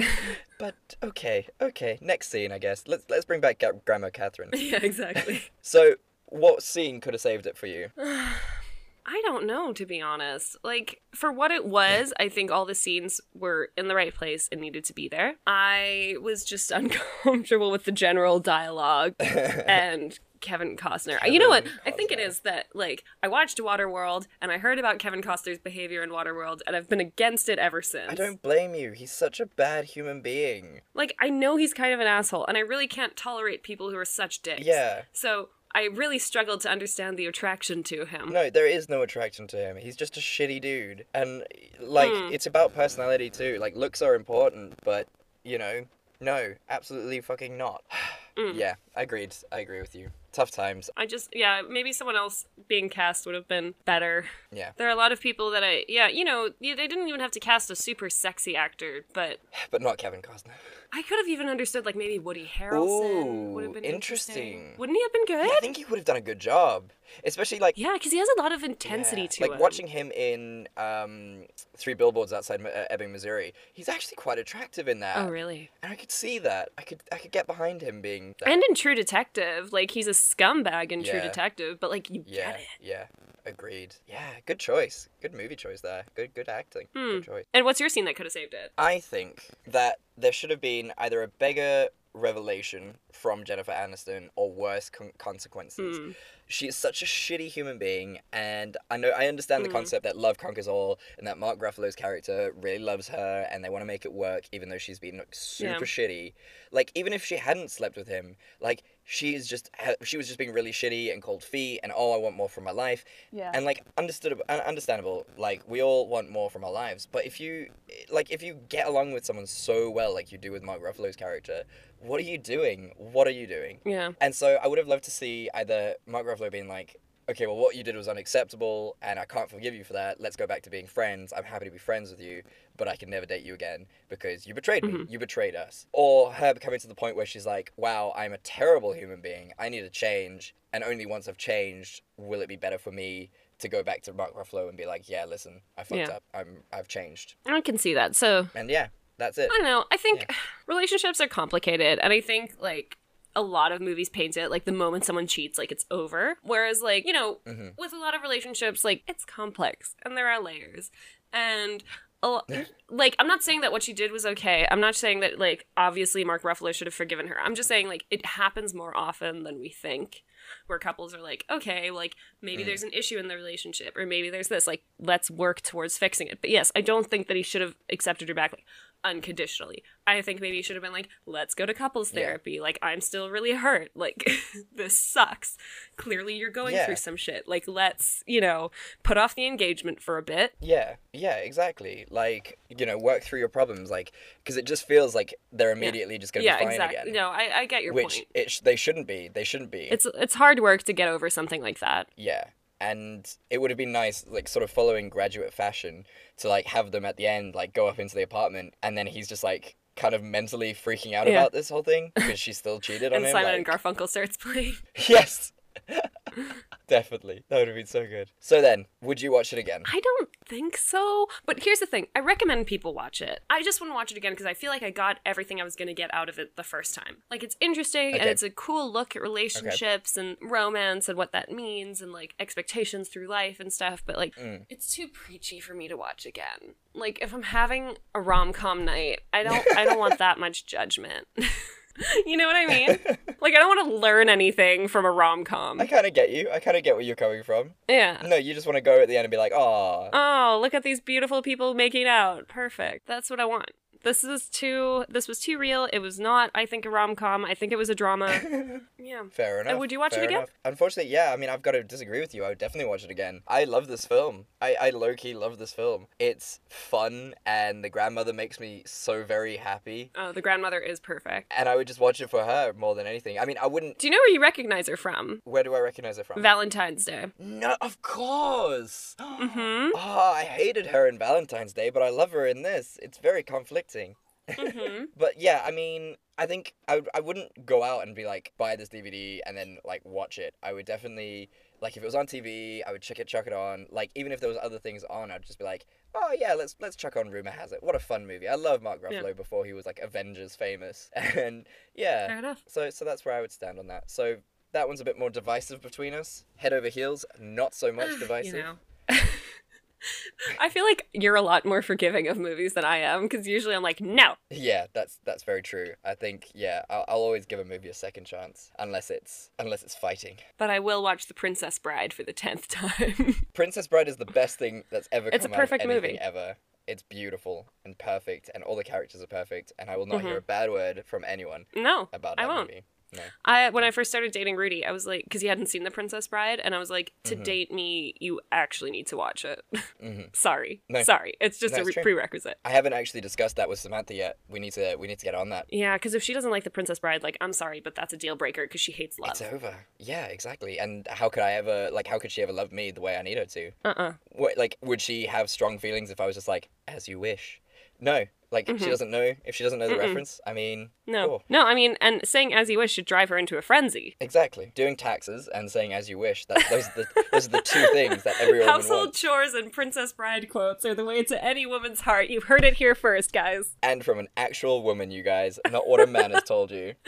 But okay, okay. Next scene, I guess. Let's let's bring back Grandma Catherine. yeah, exactly. So, what scene could have saved it for you? I don't know, to be honest. Like, for what it was, I think all the scenes were in the right place and needed to be there. I was just uncomfortable with the general dialogue and Kevin Costner. you know what? I think it is that, like, I watched Waterworld and I heard about Kevin Costner's behavior in Waterworld and I've been against it ever since. I don't blame you. He's such a bad human being. Like, I know he's kind of an asshole and I really can't tolerate people who are such dicks. Yeah. So. I really struggled to understand the attraction to him. No, there is no attraction to him. He's just a shitty dude. And like Hmm. it's about personality too. Like looks are important, but you know, no, absolutely fucking not. Mm. Yeah, I agreed. I agree with you. Tough times. I just, yeah, maybe someone else being cast would have been better. Yeah. There are a lot of people that I, yeah, you know, they didn't even have to cast a super sexy actor, but But not Kevin Costner. I could have even understood like maybe Woody Harrelson Ooh, would have been interesting. Wouldn't he have been good? Yeah, I think he would have done a good job, especially like Yeah, because he has a lot of intensity Yeah, to like him. watching him in um, Three Billboards Outside uh, Ebbing, Missouri. He's actually quite attractive in that. Oh, really? And I could see that. I could I could get behind him being. That. And in True Detective, like he's a scumbag in True Detective, but like you yeah, get it. yeah, agreed. Yeah, good choice. Good movie choice there. Good good acting. Hmm. Good choice. And what's your scene that could have saved it? I think that there should have been either a bigger revelation from Jennifer Aniston or worse con- consequences. Hmm. She is such a shitty human being, and I know I understand the Mm. concept that love conquers all, and that Mark Ruffalo's character really loves her, and they want to make it work, even though she's been like, super Yeah. shitty. Like even if she hadn't slept with him, like she is just she was just being really shitty and cold feet, and oh, I want more from my life. Yeah. And like understood, understandable. Like we all want more from our lives, but if you like if you get along with someone so well, like you do with Mark Ruffalo's character, what are you doing? What are you doing? Yeah. And so I would have loved to see either Mark Ruffalo being like, okay, well, what you did was unacceptable, and I can't forgive you for that. Let's go back to being friends. I'm happy to be friends with you, but I can never date you again because you betrayed me. Mhm. You betrayed us. Or her coming to the point where she's like, wow, I'm a terrible human being. I need to change, and only once I've changed will it be better for me to go back to Mark Ruffalo and be like, yeah, listen, I fucked Yeah. up. I'm I've changed. I can see that. So And yeah, that's it. I don't know. I think relationships are complicated, and I think like a lot of movies paint it like the moment someone cheats, like it's over. Whereas like you know, Mhm. with a lot of relationships, like it's complex and there are layers, and. a lo- Like, I'm not saying that what she did was okay. I'm not saying that, like, obviously Mark Ruffalo should have forgiven her. I'm just saying, like, it happens more often than we think, where couples are like, okay, like, maybe Mm. there's an issue in the relationship, or maybe there's this. Like, let's work towards fixing it. But yes, I don't think that he should have accepted her back, like, unconditionally. I think maybe you should have been like, let's go to couples Yeah. therapy. Like, I'm still really hurt. Like, this sucks. Clearly, you're going Yeah. through some shit. Like, let's, you know, put off the engagement for a bit. Yeah, yeah, exactly. Like, you know, work through your problems, like, because it just feels like they're immediately just going to yeah, be fine exactly. again. No, I, I get your which point. it sh- they shouldn't be. They shouldn't be. It's it's hard work to get over something like that. yeah, and it would have been nice, like, sort of following graduate fashion, to like have them at the end, like, go up into the apartment, and then he's just like kind of mentally freaking out Yeah. about this whole thing because she still cheated on him. and him. Simon like- and Garfunkel starts playing. Yes. Definitely. That would have been so good. So then, would you watch it again? I don't think so. But here's the thing I recommend people watch it. I just want to watch it again because I feel like I got everything I was going to get out of it the first time. Like, it's interesting and it's a cool look at relationships and romance and what that means and like expectations through life and stuff. But like, Mm. it's too preachy for me to watch again. Like, if I'm having a rom com night, I don't, I don't want that much judgment. you know what I mean? like, I don't want to learn anything from a rom com. I kind of get you. I kind of get where you're coming from. Yeah. No, you just want to go at the end and be like, oh. Oh, look at these beautiful people making out. Perfect. That's what I want. This is too this was too real. It was not, I think, a rom com. I think it was a drama. yeah. Fair enough. And would you watch fair it again? enough. Unfortunately, yeah. I mean, I've got to disagree with you. I would definitely watch it again. I love this film. I, I low key love this film. It's fun, and the grandmother makes me so very happy. Oh, the grandmother is perfect. And I would just watch it for her more than anything. I mean, I wouldn't. Do you know where you recognize her from? Where do I recognize her from? Valentine's Day. No, of course. mm-hmm. Oh, I hated her in Valentine's Day, but I love her in this. It's very conflicting. Mm-hmm. But yeah, I mean, I think I, would, I wouldn't go out and be like, buy this DVD and then like watch it. I would definitely, like, if it was on TV, I would check it, chuck it on. Like, even if there was other things on, I'd just be like, oh yeah, let's let's chuck on Rumor Has It. What a fun movie. I love Mark Yeah. Ruffalo before he was like Avengers famous. And yeah. Fair enough. So so that's where I would stand on that. So that one's a bit more divisive between us. Head over heels, not so much divisive. You know. I feel like you're a lot more forgiving of movies than I am because usually I'm like, no. Yeah, that's that's very true. I think yeah, I'll, I'll always give a movie a second chance unless it's unless it's fighting. But I will watch The Princess Bride for the tenth time. Princess Bride is the best thing that's ever It's a come out of perfect anything movie. ever. It's beautiful and perfect, and all the characters are perfect. And I will not hear Mhm. a bad word from anyone no, about I that won't. movie. No. I when I first started dating Rudy, I was like, because he hadn't seen The Princess Bride, and I was like, to Mhm. date me, you actually need to watch it. Mhm. Sorry, No. sorry, it's just No, a it's re- prerequisite. I haven't actually discussed that with Samantha yet. We need to we need to get on that. Yeah, because if she doesn't like The Princess Bride, like, I'm sorry, but that's a deal breaker because she hates love. It's over. Yeah, exactly. And how could I ever like how could she ever love me the way I need her to? Uh uh What like would she have strong feelings if I was just like as you wish? No. Like she Mhm. doesn't know if she doesn't know the Mm-mm. reference. I mean, No, cool. no, I mean, and saying as you wish should drive her into a frenzy. Exactly. Doing taxes and saying as you wish. That those are the those are the two things that every woman Household wants. chores and Princess Bride quotes are the way to any woman's heart. You've heard it here first, guys. And from an actual woman, you guys, not what a man has told you.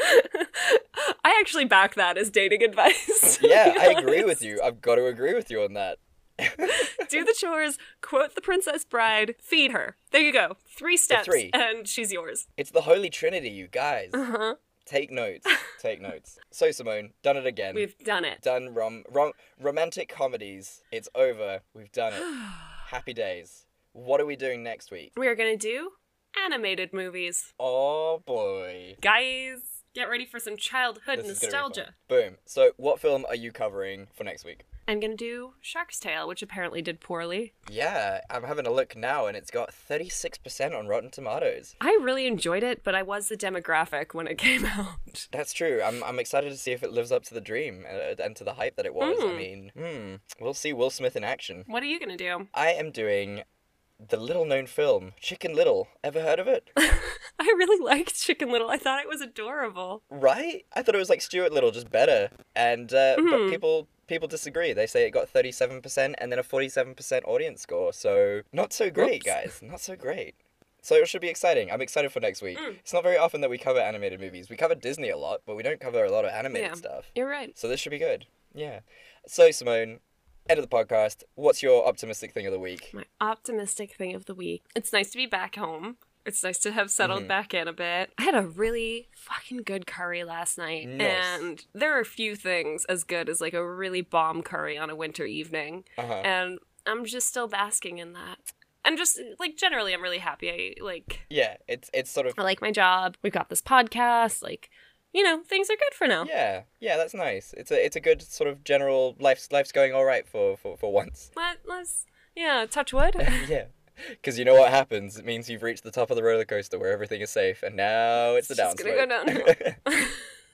I actually back that as dating advice. Yeah, I agree with you. I've got to agree with you on that. Do the chores, quote the Princess Bride, feed her. There you go. Three steps, three. and she's yours. It's the holy trinity, you guys. Uh huh. Take notes. Take notes. So Simone, done it again. We've done it. done rom rom romantic comedies. It's over. We've done it. Happy days. What are we doing next week? We are gonna do animated movies. Oh boy. Guys, get ready for some childhood This is gonna be fun. nostalgia. Boom. So, what film are you covering for next week? I'm gonna do Shark's Tale, which apparently did poorly. Yeah, I'm having a look now, and it's got 36% on Rotten Tomatoes. I really enjoyed it, but I was the demographic when it came out. That's true. I'm, I'm excited to see if it lives up to the dream uh, and to the hype that it was. I Mm. mean, hmm, we'll see Will Smith in action. What are you gonna do? I am doing the little known film, Chicken Little. Ever heard of it? I really liked Chicken Little. I thought it was adorable. Right? I thought it was like Stuart Little, just better. And uh, but Mhm. people people disagree. They say it got thirty seven percent and then a forty seven percent audience score. So not so great, guys. Not so great. So it should be exciting. I'm excited for next week. Mm. It's not very often that we cover animated movies. We cover Disney a lot, but we don't cover a lot of animated Yeah. stuff. You're right. So this should be good. Yeah. So Simone, end of the podcast. What's your optimistic thing of the week? My optimistic thing of the week. It's nice to be back home. It's nice to have settled Mhm. back in a bit. I had a really fucking good curry last night. Nice. And there are a few things as good as like a really bomb curry on a winter evening. Uh-huh. And I'm just still basking in that. I'm just like generally I'm really happy. I like Yeah, it's it's sort of I like my job. We've got this podcast. Like, you know, things are good for now. Yeah, yeah, that's nice. It's a it's a good sort of general life's life's going all right for for, for once. Let, let's yeah, touch wood. yeah. Because you know what happens? It means you've reached the top of the roller coaster where everything is safe, and now it's the just downslope. gonna go downhill.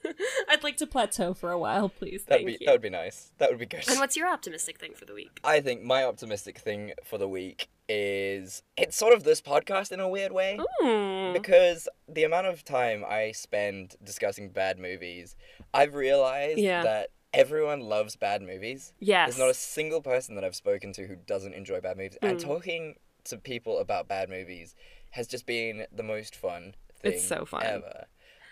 I'd like to plateau for a while, please. That'd Thank be you. that would be nice. That would be good. And what's your optimistic thing for the week? I think my optimistic thing for the week is it's sort of this podcast in a weird way. Mm. Because the amount of time I spend discussing bad movies, I've realized Yeah. that everyone loves bad movies. Yes. There's not a single person that I've spoken to who doesn't enjoy bad movies. And Mm. talking to people about bad movies has just been the most fun thing It's so fun. ever.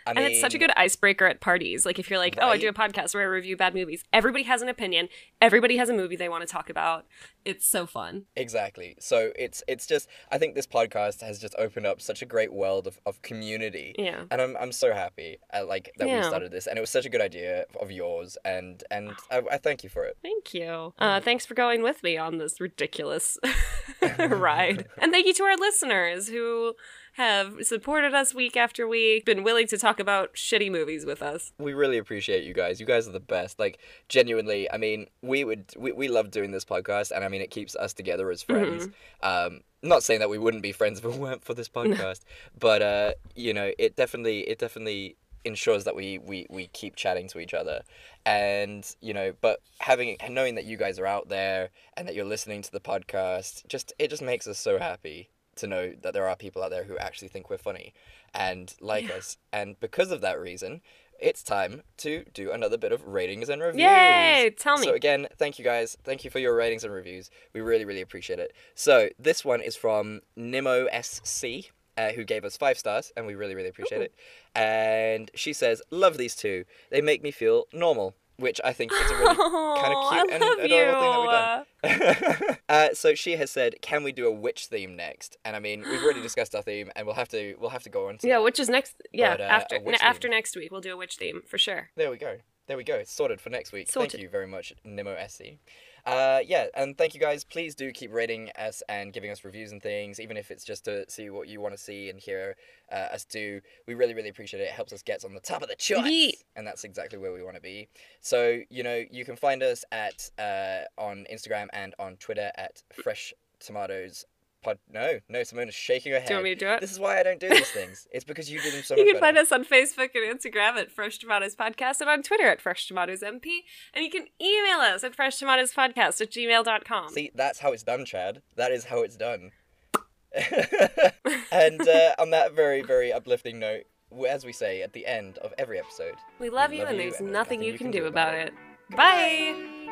I and it's such a good icebreaker at parties. Like if you're like, oh, I do a podcast where I review bad movies. Everybody has an opinion. Everybody has a movie they want to talk about. It's so fun. Exactly. So it's it's just I think this podcast has just opened up such a great world of, of community. Yeah. And I'm I'm so happy uh, like that we started this and it was such a good idea of yours and and I, I thank you for it. Thank you. Uh, thanks for going with me on this ridiculous ride. And thank you to our listeners who have supported us week after week, been willing to talk about shitty movies with us. We really appreciate you guys. You guys are the best. Like genuinely, I mean, we would we, we love doing this podcast and I mean it keeps us together as friends. Um not saying that we wouldn't be friends if it weren't for this podcast, but uh you know, it definitely it definitely ensures that we, we we keep chatting to each other and you know but having knowing that you guys are out there and that you're listening to the podcast just it just makes us so happy to know that there are people out there who actually think we're funny and like Yeah. us and because of that reason it's time to do another bit of ratings and reviews. Yay! Tell me. So again, thank you guys. Thank you for your ratings and reviews. We really, really appreciate it. So this one is from Nimo SC, uh, who gave us five stars, and we really, really appreciate it. And she says, "Love these two. They make me feel normal." Which I think is a really kind of cute I and adorable thing that we've done. uh, so she has said, "Can we do a witch theme next?" And I mean, we've already discussed our theme, and we'll have to we'll have to go on to Yeah, that. which is next. Yeah, But, uh, after n- after next week we'll do a witch theme for sure. There we go. There we go. It's sorted for next week. Sorted. Thank you very much, Nemo Essie. Uh, yeah, and thank you guys. Please do keep rating us and giving us reviews and things, even if it's just to see what you want to see and hear uh, us do. We really, really appreciate it. It helps us get on the top of the charts, Yeah. and that's exactly where we want to be. So you know, you can find us at uh, on Instagram and on Twitter at Fresh Tomatoes. Pod- no, no, Simona's shaking her head. Do you want me to do it? This is why I don't do these things. It's because you do them so You can better. find us on Facebook and Instagram at Fresh Tomatoes Podcast and on Twitter at Fresh Tomatoes MP. And you can email us at freshtomatoespodcast at gmail.com. See, that's how it's done, Chad. That is how it's done. and uh, on that very, very uplifting note, as we say at the end of every episode, We love you, love and you, there's and nothing you can do about it. Bye!